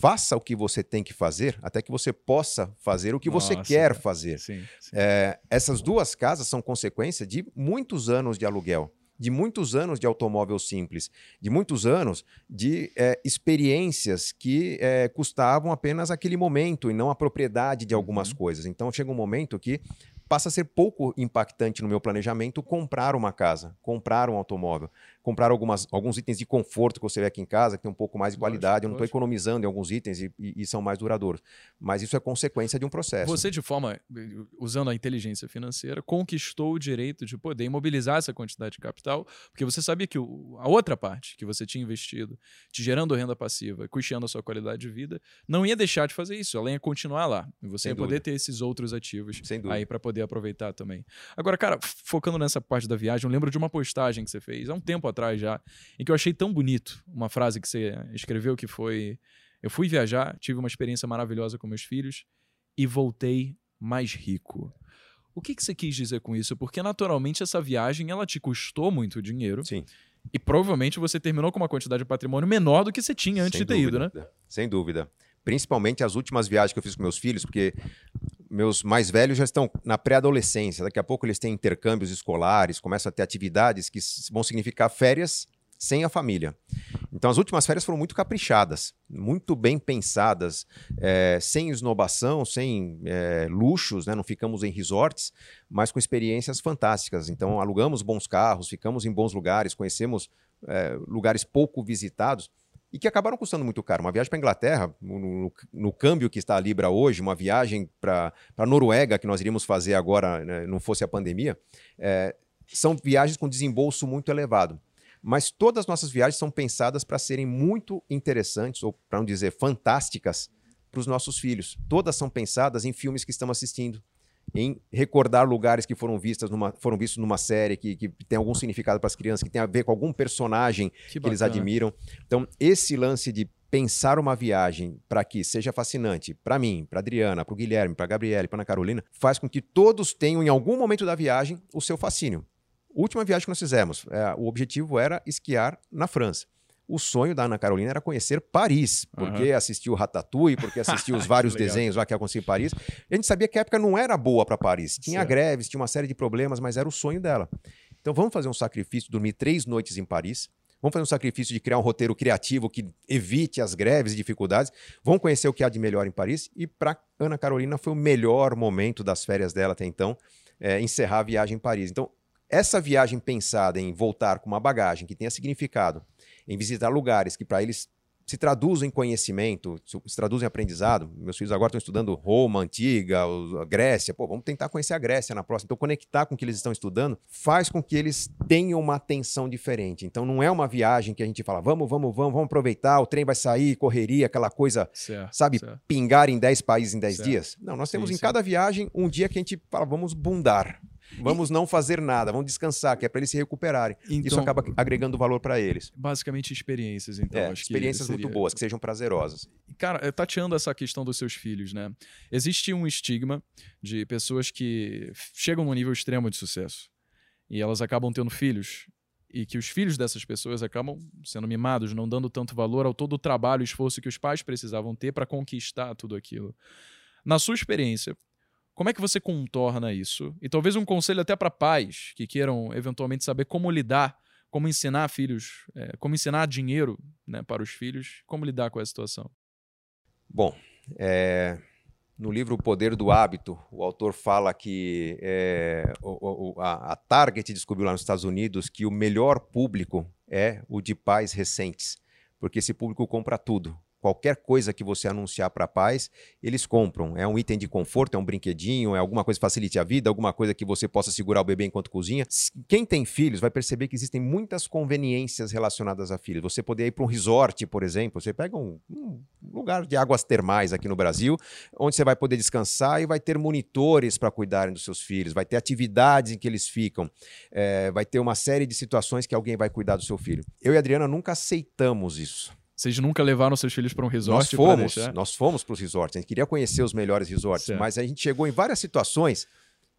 Faça o que você tem que fazer até que você possa fazer o que Nossa, você quer fazer. Sim, sim. É, essas duas casas são consequência de muitos anos de aluguel de muitos anos de automóvel simples, de muitos anos de é, experiências que é, custavam apenas aquele momento e não a propriedade de algumas uhum. coisas. Então chega um momento que passa a ser pouco impactante no meu planejamento comprar uma casa, comprar um automóvel comprar algumas, alguns itens de conforto que você vê aqui em casa, que tem um pouco mais de qualidade. eu não estou economizando em alguns itens e, e, e, são mais duradouros. Mas isso é consequência de um processo. Você, de forma, usando a inteligência financeira, conquistou o direito de poder imobilizar essa quantidade de capital, porque você sabia que o, a outra parte que você tinha investido, te gerando renda passiva, custeando a sua qualidade de vida, não ia deixar de fazer isso, ela ia continuar lá. E você Sem ia dúvida. poder ter esses outros ativos aí para poder aproveitar também. Agora, cara, focando nessa parte da viagem, eu lembro de uma postagem que você fez há um tempo atrás atrás já, em que eu achei tão bonito uma frase que você escreveu que foi: Eu fui viajar, tive uma experiência maravilhosa com meus filhos e voltei mais rico. O que, que você quis dizer com isso? Porque naturalmente essa viagem ela te custou muito dinheiro. Sim. E provavelmente você terminou com uma quantidade de patrimônio menor do que você tinha antes Sem de ter dúvida, ido, né? Sem dúvida. Principalmente as últimas viagens que eu fiz com meus filhos, porque meus mais velhos já estão na pré-adolescência. Daqui a pouco eles têm intercâmbios escolares, começam a ter atividades que vão significar férias sem a família. Então as últimas férias foram muito caprichadas, muito bem pensadas, é, sem esnobação, sem é, luxos, né? não ficamos em resorts, mas com experiências fantásticas. Então alugamos bons carros, ficamos em bons lugares, conhecemos é, lugares pouco visitados e que acabaram custando muito caro. Uma viagem para a Inglaterra, no, no, no, câmbio que está a Libra hoje, uma viagem para a Noruega, que nós iríamos fazer agora, né, não fosse a pandemia, é, são viagens com desembolso muito elevado. Mas todas as nossas viagens são pensadas para serem muito interessantes, ou para não dizer fantásticas, para os nossos filhos. Todas são pensadas em filmes que estamos assistindo, em recordar lugares que foram, vistas numa, foram vistos numa série, que, que tem algum significado para as crianças, que tem a ver com algum personagem que, que eles admiram. Então, esse lance de pensar uma viagem para que seja fascinante para mim, para Adriana, para o Guilherme, para a Gabriela, para Ana Carolina, faz com que todos tenham em algum momento da viagem o seu fascínio. Última viagem que nós fizemos, é, o objetivo era esquiar na França o sonho da Ana Carolina era conhecer Paris, porque uhum. assistiu Ratatouille, porque assistiu os vários desenhos lá que aconteciam em Paris. E a gente sabia que a época não era boa para Paris. Tinha certo. greves, tinha uma série de problemas, mas era o sonho dela. Então vamos fazer um sacrifício, dormir três noites em Paris. Vamos fazer um sacrifício de criar um roteiro criativo que evite as greves e dificuldades. Vamos conhecer o que há de melhor em Paris. E para Ana Carolina foi o melhor momento das férias dela até então, é, encerrar a viagem em Paris. Então, essa viagem pensada em voltar com uma bagagem que tenha significado, em visitar lugares que para eles se traduzem em conhecimento, se traduzem em aprendizado. Meus filhos agora estão estudando Roma antiga, a Grécia. Pô, vamos tentar conhecer a Grécia na próxima. Então, conectar com o que eles estão estudando faz com que eles tenham uma atenção diferente. Então, não é uma viagem que a gente fala, vamos, vamos, vamos, vamos aproveitar, o trem vai sair, correria, aquela coisa, certo, sabe, certo. pingar em 10 países em 10 dias. Não, nós temos sim, em sim. cada viagem um dia que a gente fala, vamos bundar. Vamos e... não fazer nada, vamos descansar, que é para eles se recuperarem. Então, Isso acaba agregando valor para eles. Basicamente experiências, então. É, experiências seria... muito boas, que sejam prazerosas. Cara, eh, tateando essa questão dos seus filhos, né? Existe um estigma de pessoas que chegam num nível extremo de sucesso e elas acabam tendo filhos e que os filhos dessas pessoas acabam sendo mimados, não dando tanto valor ao todo o trabalho e esforço que os pais precisavam ter para conquistar tudo aquilo. Na sua experiência, como é que você contorna isso? E talvez um conselho até para pais que queiram eventualmente saber como lidar, como ensinar filhos, é, como ensinar dinheiro né, para os filhos, como lidar com essa situação. Bom, é, no livro O Poder do Hábito, o autor fala que é, o, o, a, a Target descobriu lá nos Estados Unidos que o melhor público é o de pais recentes, porque esse público compra tudo Qualquer coisa que você anunciar para pais, eles compram. É um item de conforto, é um brinquedinho, é alguma coisa que facilite a vida, alguma coisa que você possa segurar o bebê enquanto cozinha. Quem tem filhos vai perceber que existem muitas conveniências relacionadas a filhos. Você poder ir para um resort, por exemplo, você pega um, um, lugar de águas termais aqui no Brasil, onde você vai poder descansar e vai ter monitores para cuidarem dos seus filhos, vai ter atividades em que eles ficam, é, vai ter uma série de situações que alguém vai cuidar do seu filho. Eu e a Adriana nunca aceitamos isso. Vocês nunca levaram seus filhos para um resort? Nós fomos, nós fomos para os resorts. A gente queria conhecer os melhores resorts, certo. mas a gente chegou em várias situações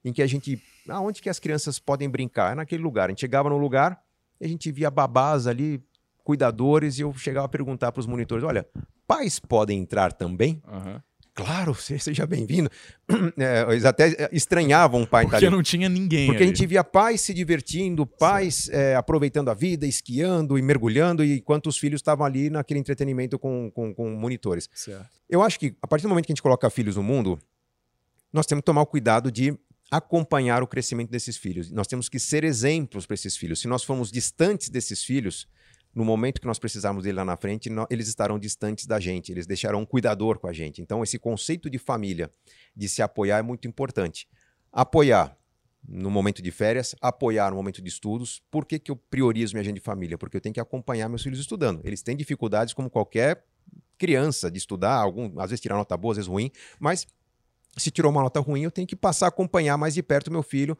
em que a gente, aonde que as crianças podem brincar? Naquele lugar. A gente chegava no lugar e a gente via babás ali, cuidadores, e eu chegava a perguntar para os monitores: olha, pais podem entrar também? Uhum. Claro, seja bem-vindo. É, eles até estranhavam o pai Porque ali. não tinha ninguém. Porque ali. a gente via pais se divertindo, pais é, aproveitando a vida, esquiando e mergulhando, enquanto os filhos estavam ali naquele entretenimento com, com, com monitores. Certo. Eu acho que a partir do momento que a gente coloca filhos no mundo, nós temos que tomar o cuidado de acompanhar o crescimento desses filhos. Nós temos que ser exemplos para esses filhos. Se nós formos distantes desses filhos, no momento que nós precisarmos dele lá na frente, eles estarão distantes da gente, eles deixarão um cuidador com a gente. Então, esse conceito de família, de se apoiar, é muito importante. Apoiar no momento de férias, apoiar no momento de estudos. Por que, que eu priorizo minha agenda de família? Porque eu tenho que acompanhar meus filhos estudando. Eles têm dificuldades como qualquer criança de estudar, algum, às vezes tirar nota boa, às vezes ruim, mas se tirou uma nota ruim, eu tenho que passar a acompanhar mais de perto meu filho,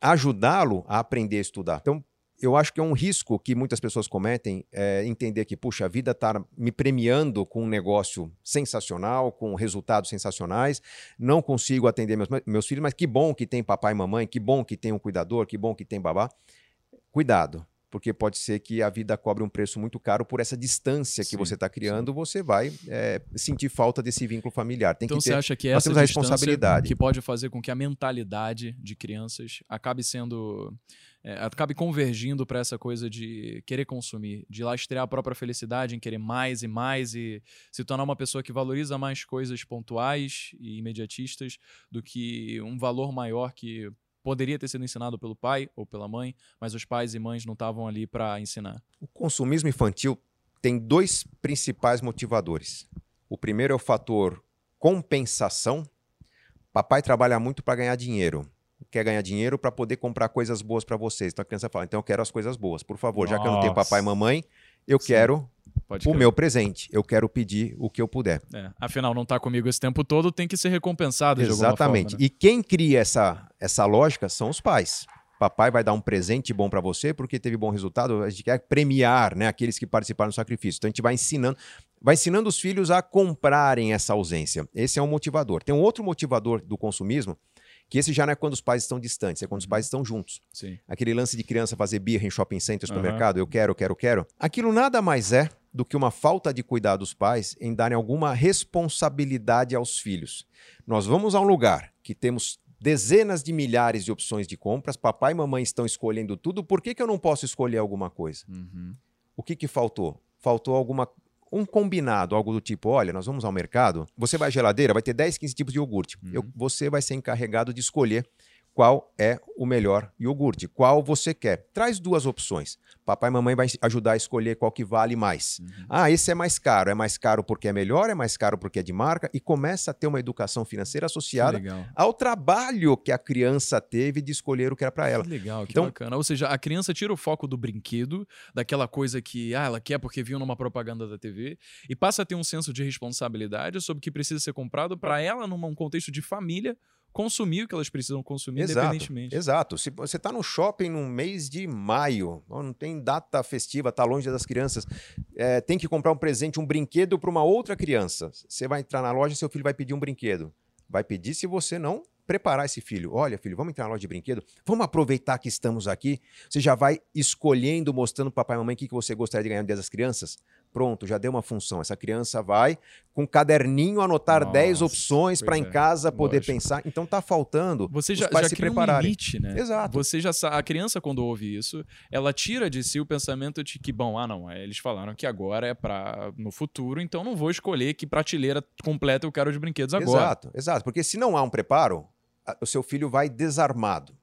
ajudá-lo a aprender a estudar. Então, eu acho que é um risco que muitas pessoas cometem é entender que, puxa, a vida está me premiando com um negócio sensacional, com resultados sensacionais, não consigo atender meus, meus filhos, mas que bom que tem papai e mamãe, que bom que tem um cuidador, que bom que tem babá. Cuidado, porque pode ser que a vida cobre um preço muito caro por essa distância que sim, você está criando, sim. você vai é, sentir falta desse vínculo familiar. Tem então que ter, você acha que essa responsabilidade que pode fazer com que a mentalidade de crianças acabe sendo é, acabe convergindo para essa coisa de querer consumir, de lastrear a própria felicidade em querer mais e mais e se tornar uma pessoa que valoriza mais coisas pontuais e imediatistas do que um valor maior que poderia ter sido ensinado pelo pai ou pela mãe, mas os pais e mães não estavam ali para ensinar. O consumismo infantil tem dois principais motivadores. O primeiro é o fator compensação. Papai trabalha muito para ganhar dinheiro quer ganhar dinheiro para poder comprar coisas boas para vocês. Então a criança fala: então eu quero as coisas boas. Por favor, Nossa. já que eu não tenho papai e mamãe, eu Sim. quero Pode o meu presente. Eu quero pedir o que eu puder. É. Afinal, não está comigo esse tempo todo, tem que ser recompensado Exatamente. Forma, né? E quem cria essa, essa lógica são os pais. Papai vai dar um presente bom para você porque teve bom resultado. A gente quer premiar né, aqueles que participaram do sacrifício. Então a gente vai ensinando, vai ensinando os filhos a comprarem essa ausência. Esse é um motivador. Tem um outro motivador do consumismo que esse já não é quando os pais estão distantes, é quando os uhum. pais estão juntos. Sim. Aquele lance de criança fazer birra em shopping center, supermercado, uhum. eu quero, quero, quero. Aquilo nada mais é do que uma falta de cuidado dos pais em darem alguma responsabilidade aos filhos. Nós vamos a um lugar que temos dezenas de milhares de opções de compras, papai e mamãe estão escolhendo tudo, por que, que eu não posso escolher alguma coisa? Uhum. O que, que faltou? Faltou alguma um combinado, algo do tipo: olha, nós vamos ao mercado, você vai à geladeira, vai ter 10, 15 tipos de iogurte. Uhum. Eu, você vai ser encarregado de escolher qual é o melhor iogurte, qual você quer. Traz duas opções. Papai e mamãe vai ajudar a escolher qual que vale mais. Uhum. Ah, esse é mais caro. É mais caro porque é melhor, é mais caro porque é de marca e começa a ter uma educação financeira associada ao trabalho que a criança teve de escolher o que era para ela. Que legal, que então, bacana. Ou seja, a criança tira o foco do brinquedo, daquela coisa que ah, ela quer porque viu numa propaganda da TV e passa a ter um senso de responsabilidade sobre o que precisa ser comprado para ela num contexto de família consumir o que elas precisam consumir exato, independentemente. Exato. Se você está no shopping no mês de maio, não tem data festiva, está longe das crianças, é, tem que comprar um presente, um brinquedo para uma outra criança. Você vai entrar na loja, seu filho vai pedir um brinquedo. Vai pedir se você não preparar esse filho. Olha, filho, vamos entrar na loja de brinquedo? Vamos aproveitar que estamos aqui. Você já vai escolhendo, mostrando para papai e mamãe o que você gostaria de ganhar no Dia das Crianças. Pronto, já deu uma função. Essa criança vai com um caderninho anotar Nossa, 10 opções para em é, casa poder lógico. pensar. Então está faltando Você já, os pais já se prepararem. Um limite, né? Exato. Você já a criança quando ouve isso, ela tira de si o pensamento de que, bom, ah não, eles falaram que agora é para no futuro, então não vou escolher que prateleira completa eu quero de brinquedos agora. Exato, exato, porque se não há um preparo, o seu filho vai desarmado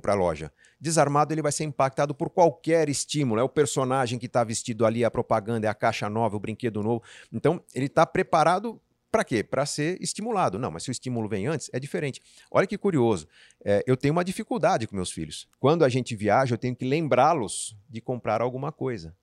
para a loja. Desarmado, ele vai ser impactado por qualquer estímulo. É o personagem que está vestido ali, a propaganda, é a caixa nova, o brinquedo novo. Então, ele está preparado para quê? Para ser estimulado. Não, mas se o estímulo vem antes, é diferente. Olha que curioso. É, eu tenho uma dificuldade com meus filhos. Quando a gente viaja, eu tenho que lembrá-los de comprar alguma coisa.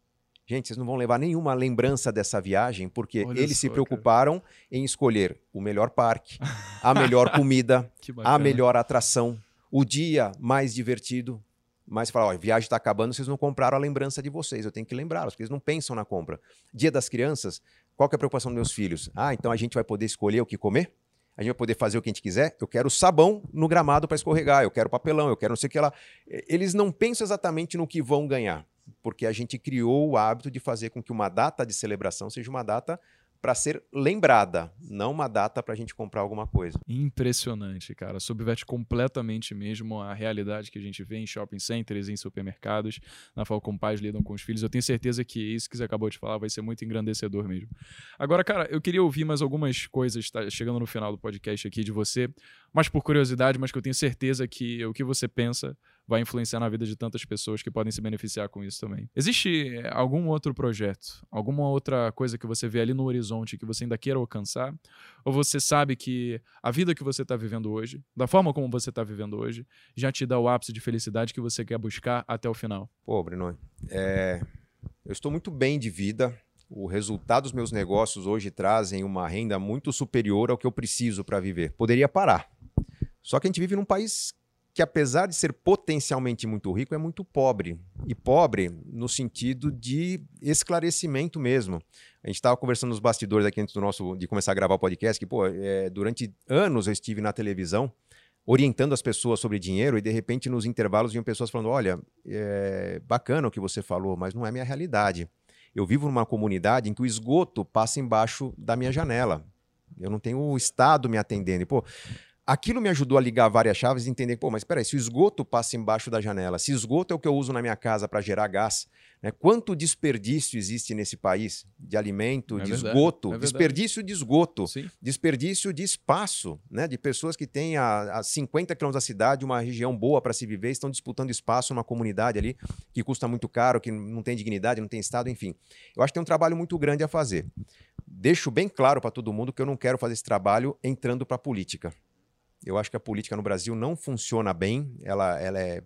Gente, vocês não vão levar nenhuma lembrança dessa viagem, porque Olha eles só, se preocuparam cara. em escolher o melhor parque, a melhor comida, a melhor atração, o dia mais divertido. Mas fala, ó, a viagem está acabando, vocês não compraram a lembrança de vocês. Eu tenho que lembrá-los, porque eles não pensam na compra. Dia das crianças, qual que é a preocupação dos meus filhos? Ah, então a gente vai poder escolher o que comer? A gente vai poder fazer o que a gente quiser? Eu quero sabão no gramado para escorregar, eu quero papelão, eu quero não sei o que lá. Eles não pensam exatamente no que vão ganhar, porque a gente criou o hábito de fazer com que uma data de celebração seja uma data para ser lembrada, não uma data para a gente comprar alguma coisa. Impressionante, cara. Subverte completamente mesmo a realidade que a gente vê em shopping centers, em supermercados, na como pais lidam com os filhos. Eu tenho certeza que isso que você acabou de falar vai ser muito engrandecedor mesmo. Agora, cara, eu queria ouvir mais algumas coisas, tá chegando no final do podcast aqui de você, mais por curiosidade, mas que eu tenho certeza que o que você pensa vai influenciar na vida de tantas pessoas que podem se beneficiar com isso também. Existe eh, algum outro projeto, alguma outra coisa que você vê ali no horizonte que você ainda queira alcançar? Ou você sabe que a vida que você está vivendo hoje, da forma como você está vivendo hoje, já te dá o ápice de felicidade que você quer buscar até o final? Pô, Bruno, é... eu estou muito bem de vida. O resultado dos meus negócios hoje trazem uma renda muito superior ao que eu preciso para viver. Poderia parar. Só que a gente vive num país que apesar de ser potencialmente muito rico, é muito pobre. E pobre no sentido de esclarecimento mesmo. A gente estava conversando nos bastidores aqui antes do nosso, de começar a gravar o podcast, que, pô, é, durante anos eu estive na televisão orientando as pessoas sobre dinheiro e de repente nos intervalos vinham pessoas falando, olha, é bacana o que você falou, mas não é minha realidade. Eu vivo numa comunidade em que o esgoto passa embaixo da minha janela. Eu não tenho o Estado me atendendo. E, pô, aquilo me ajudou a ligar várias chaves e entender, pô, mas peraí, se o esgoto passa embaixo da janela, se esgoto é o que eu uso na minha casa para gerar gás, né, quanto desperdício existe nesse país de alimento, é de verdade, esgoto, é desperdício de esgoto, Sim. desperdício de espaço, né, de pessoas que têm a, a 50 quilômetros da cidade, uma região boa para se viver, estão disputando espaço numa comunidade ali que custa muito caro, que não tem dignidade, não tem Estado, enfim. Eu acho que tem um trabalho muito grande a fazer. Deixo bem claro para todo mundo que eu não quero fazer esse trabalho entrando para a política. Eu acho que a política no Brasil não funciona bem, ela, ela é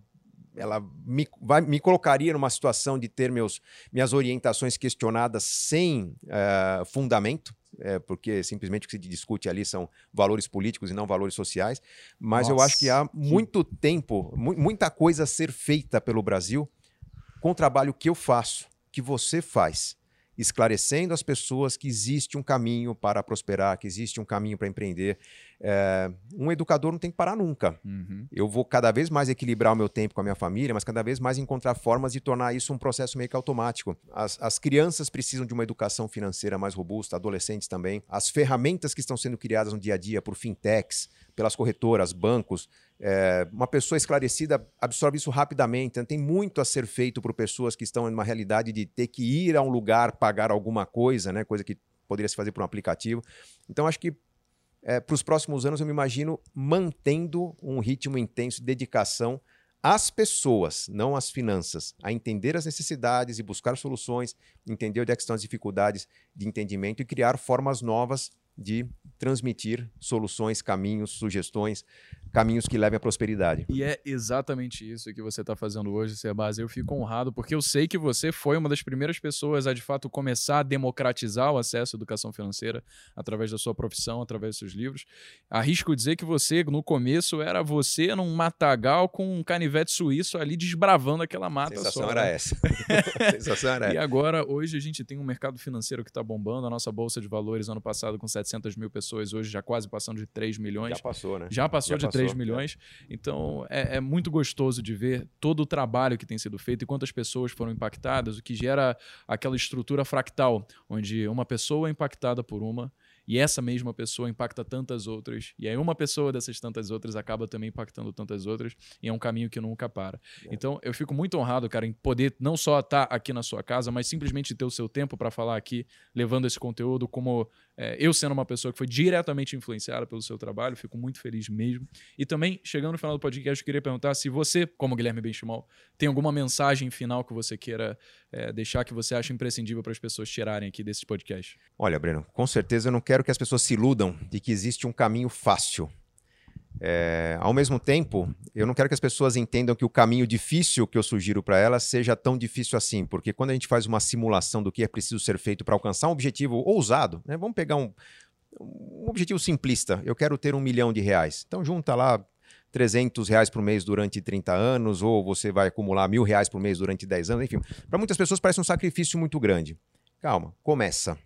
ela me, vai, me colocaria numa situação de ter meus, minhas orientações questionadas sem uh, fundamento, é, porque simplesmente o que se discute ali são valores políticos e não valores sociais. Mas Nossa, eu acho que há muito tempo, mu muita coisa a ser feita pelo Brasil com o trabalho que eu faço, que você faz esclarecendo as pessoas que existe um caminho para prosperar, que existe um caminho para empreender. É, um educador não tem que parar nunca. Uhum. Eu vou cada vez mais equilibrar o meu tempo com a minha família, mas cada vez mais encontrar formas de tornar isso um processo meio que automático. As, as crianças precisam de uma educação financeira mais robusta, adolescentes também. As ferramentas que estão sendo criadas no dia a dia por fintechs, pelas corretoras, bancos, é, uma pessoa esclarecida absorve isso rapidamente. Então, tem muito a ser feito por pessoas que estão numa realidade de ter que ir a um lugar pagar alguma coisa, né? coisa que poderia se fazer por um aplicativo. Então, acho que é, para os próximos anos eu me imagino mantendo um ritmo intenso de dedicação às pessoas, não às finanças, a entender as necessidades e buscar soluções, entender onde é estão as dificuldades de entendimento e criar formas novas de transmitir soluções, caminhos, sugestões, caminhos que levem à prosperidade. E é exatamente isso que você está fazendo hoje, Sebas. Eu fico honrado porque eu sei que você foi uma das primeiras pessoas a de fato começar a democratizar o acesso à educação financeira através da sua profissão, através dos seus livros. Arrisco dizer que você, no começo, era você num matagal com um canivete suíço ali desbravando aquela mata. A sensação só, era né? essa. sensação era e agora, hoje, a gente tem um mercado financeiro que está bombando. A nossa Bolsa de Valores, ano passado, com 700 mil pessoas, hoje já quase passando de 3 milhões. Já passou, né? Já passou já de passou, 3 milhões. É. Então, é, é, muito gostoso de ver todo o trabalho que tem sido feito e quantas pessoas foram impactadas, o que gera aquela estrutura fractal, onde uma pessoa é impactada por uma e essa mesma pessoa impacta tantas outras, e aí uma pessoa dessas tantas outras acaba também impactando tantas outras, e é um caminho que nunca para. É. Então, eu fico muito honrado, cara, em poder não só estar aqui na sua casa, mas simplesmente ter o seu tempo para falar aqui, levando esse conteúdo como é, eu sendo uma pessoa que foi diretamente influenciada pelo seu trabalho, fico muito feliz mesmo. E também, chegando no final do podcast, eu queria perguntar se você, como Guilherme Benchimol, tem alguma mensagem final que você queira é, deixar que você acha imprescindível para as pessoas tirarem aqui desse podcast. Olha, Breno, com certeza eu não quero que as pessoas se iludam de que existe um caminho fácil. É, ao mesmo tempo, eu não quero que as pessoas entendam que o caminho difícil que eu sugiro para elas seja tão difícil assim, porque quando a gente faz uma simulação do que é preciso ser feito para alcançar um objetivo ousado, né, vamos pegar um, um objetivo simplista, eu quero ter um milhão de reais. Então junta lá 300 reais por mês durante 30 anos, ou você vai acumular mil reais por mês durante 10 anos, enfim. Para muitas pessoas parece um sacrifício muito grande. Calma, começa.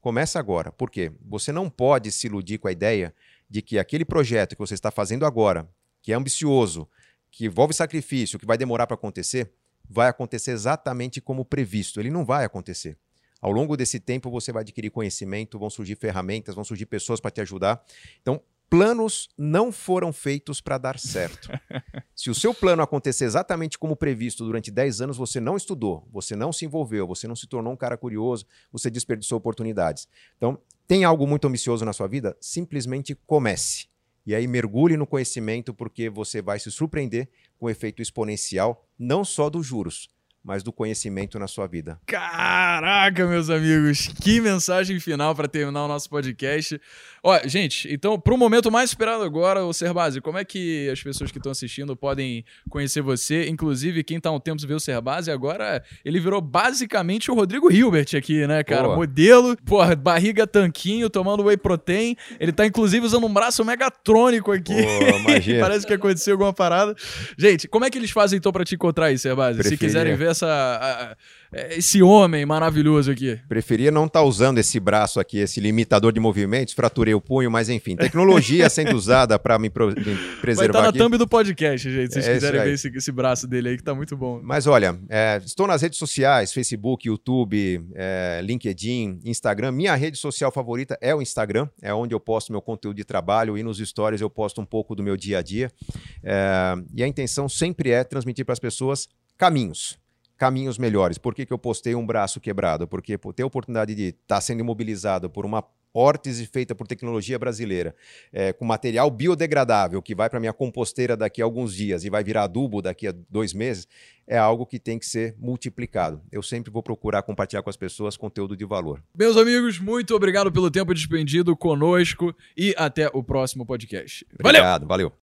Começa agora. Por quê? Você não pode se iludir com a ideia de que aquele projeto que você está fazendo agora, que é ambicioso, que envolve sacrifício, que vai demorar para acontecer, vai acontecer exatamente como previsto. Ele não vai acontecer. Ao longo desse tempo, você vai adquirir conhecimento, vão surgir ferramentas, vão surgir pessoas para te ajudar. Então, planos não foram feitos para dar certo. Se o seu plano acontecer exatamente como previsto durante 10 anos, você não estudou, você não se envolveu, você não se tornou um cara curioso, você desperdiçou oportunidades. Então, tem algo muito ambicioso na sua vida? Simplesmente comece. E aí mergulhe no conhecimento, porque você vai se surpreender com o efeito exponencial, não só dos juros, mas do conhecimento na sua vida. Caraca, meus amigos, que mensagem final para terminar o nosso podcast. Ó, gente, então, para o momento mais esperado agora, o Serbase, como é que as pessoas que estão assistindo podem conhecer você? Inclusive, quem está há um tempo ver o Serbase, agora ele virou basicamente o Rodrigo Hilbert aqui, né, cara? Pô. Modelo, porra, barriga tanquinho, tomando whey protein. Ele tá, inclusive, usando um braço megatrônico aqui. Pô, Parece que aconteceu alguma parada. Gente, como é que eles fazem, então, para te encontrar aí, Serbase? Se quiserem ver essa, a, esse homem maravilhoso aqui. Preferia não estar tá usando esse braço aqui, esse limitador de movimentos, fraturei o punho, mas enfim, tecnologia sendo usada para me, pro, me, preservar. Vai estar tá na thumb do podcast, gente, se vocês é quiserem ver esse, esse, braço dele aí, que tá muito bom. Mas olha, é, estou nas redes sociais, Facebook, YouTube, é, LinkedIn, Instagram. Minha rede social favorita é o Instagram, é onde eu posto meu conteúdo de trabalho e nos stories eu posto um pouco do meu dia a dia. É, e a intenção sempre é transmitir para as pessoas caminhos caminhos melhores. Por que, que eu postei um braço quebrado? Porque por ter a oportunidade de estar tá sendo imobilizado por uma órtese feita por tecnologia brasileira, é, com material biodegradável, que vai para minha composteira daqui a alguns dias e vai virar adubo daqui a dois meses, é algo que tem que ser multiplicado. Eu sempre vou procurar compartilhar com as pessoas conteúdo de valor. Meus amigos, muito obrigado pelo tempo despendido conosco e até o próximo podcast. Obrigado, valeu. valeu.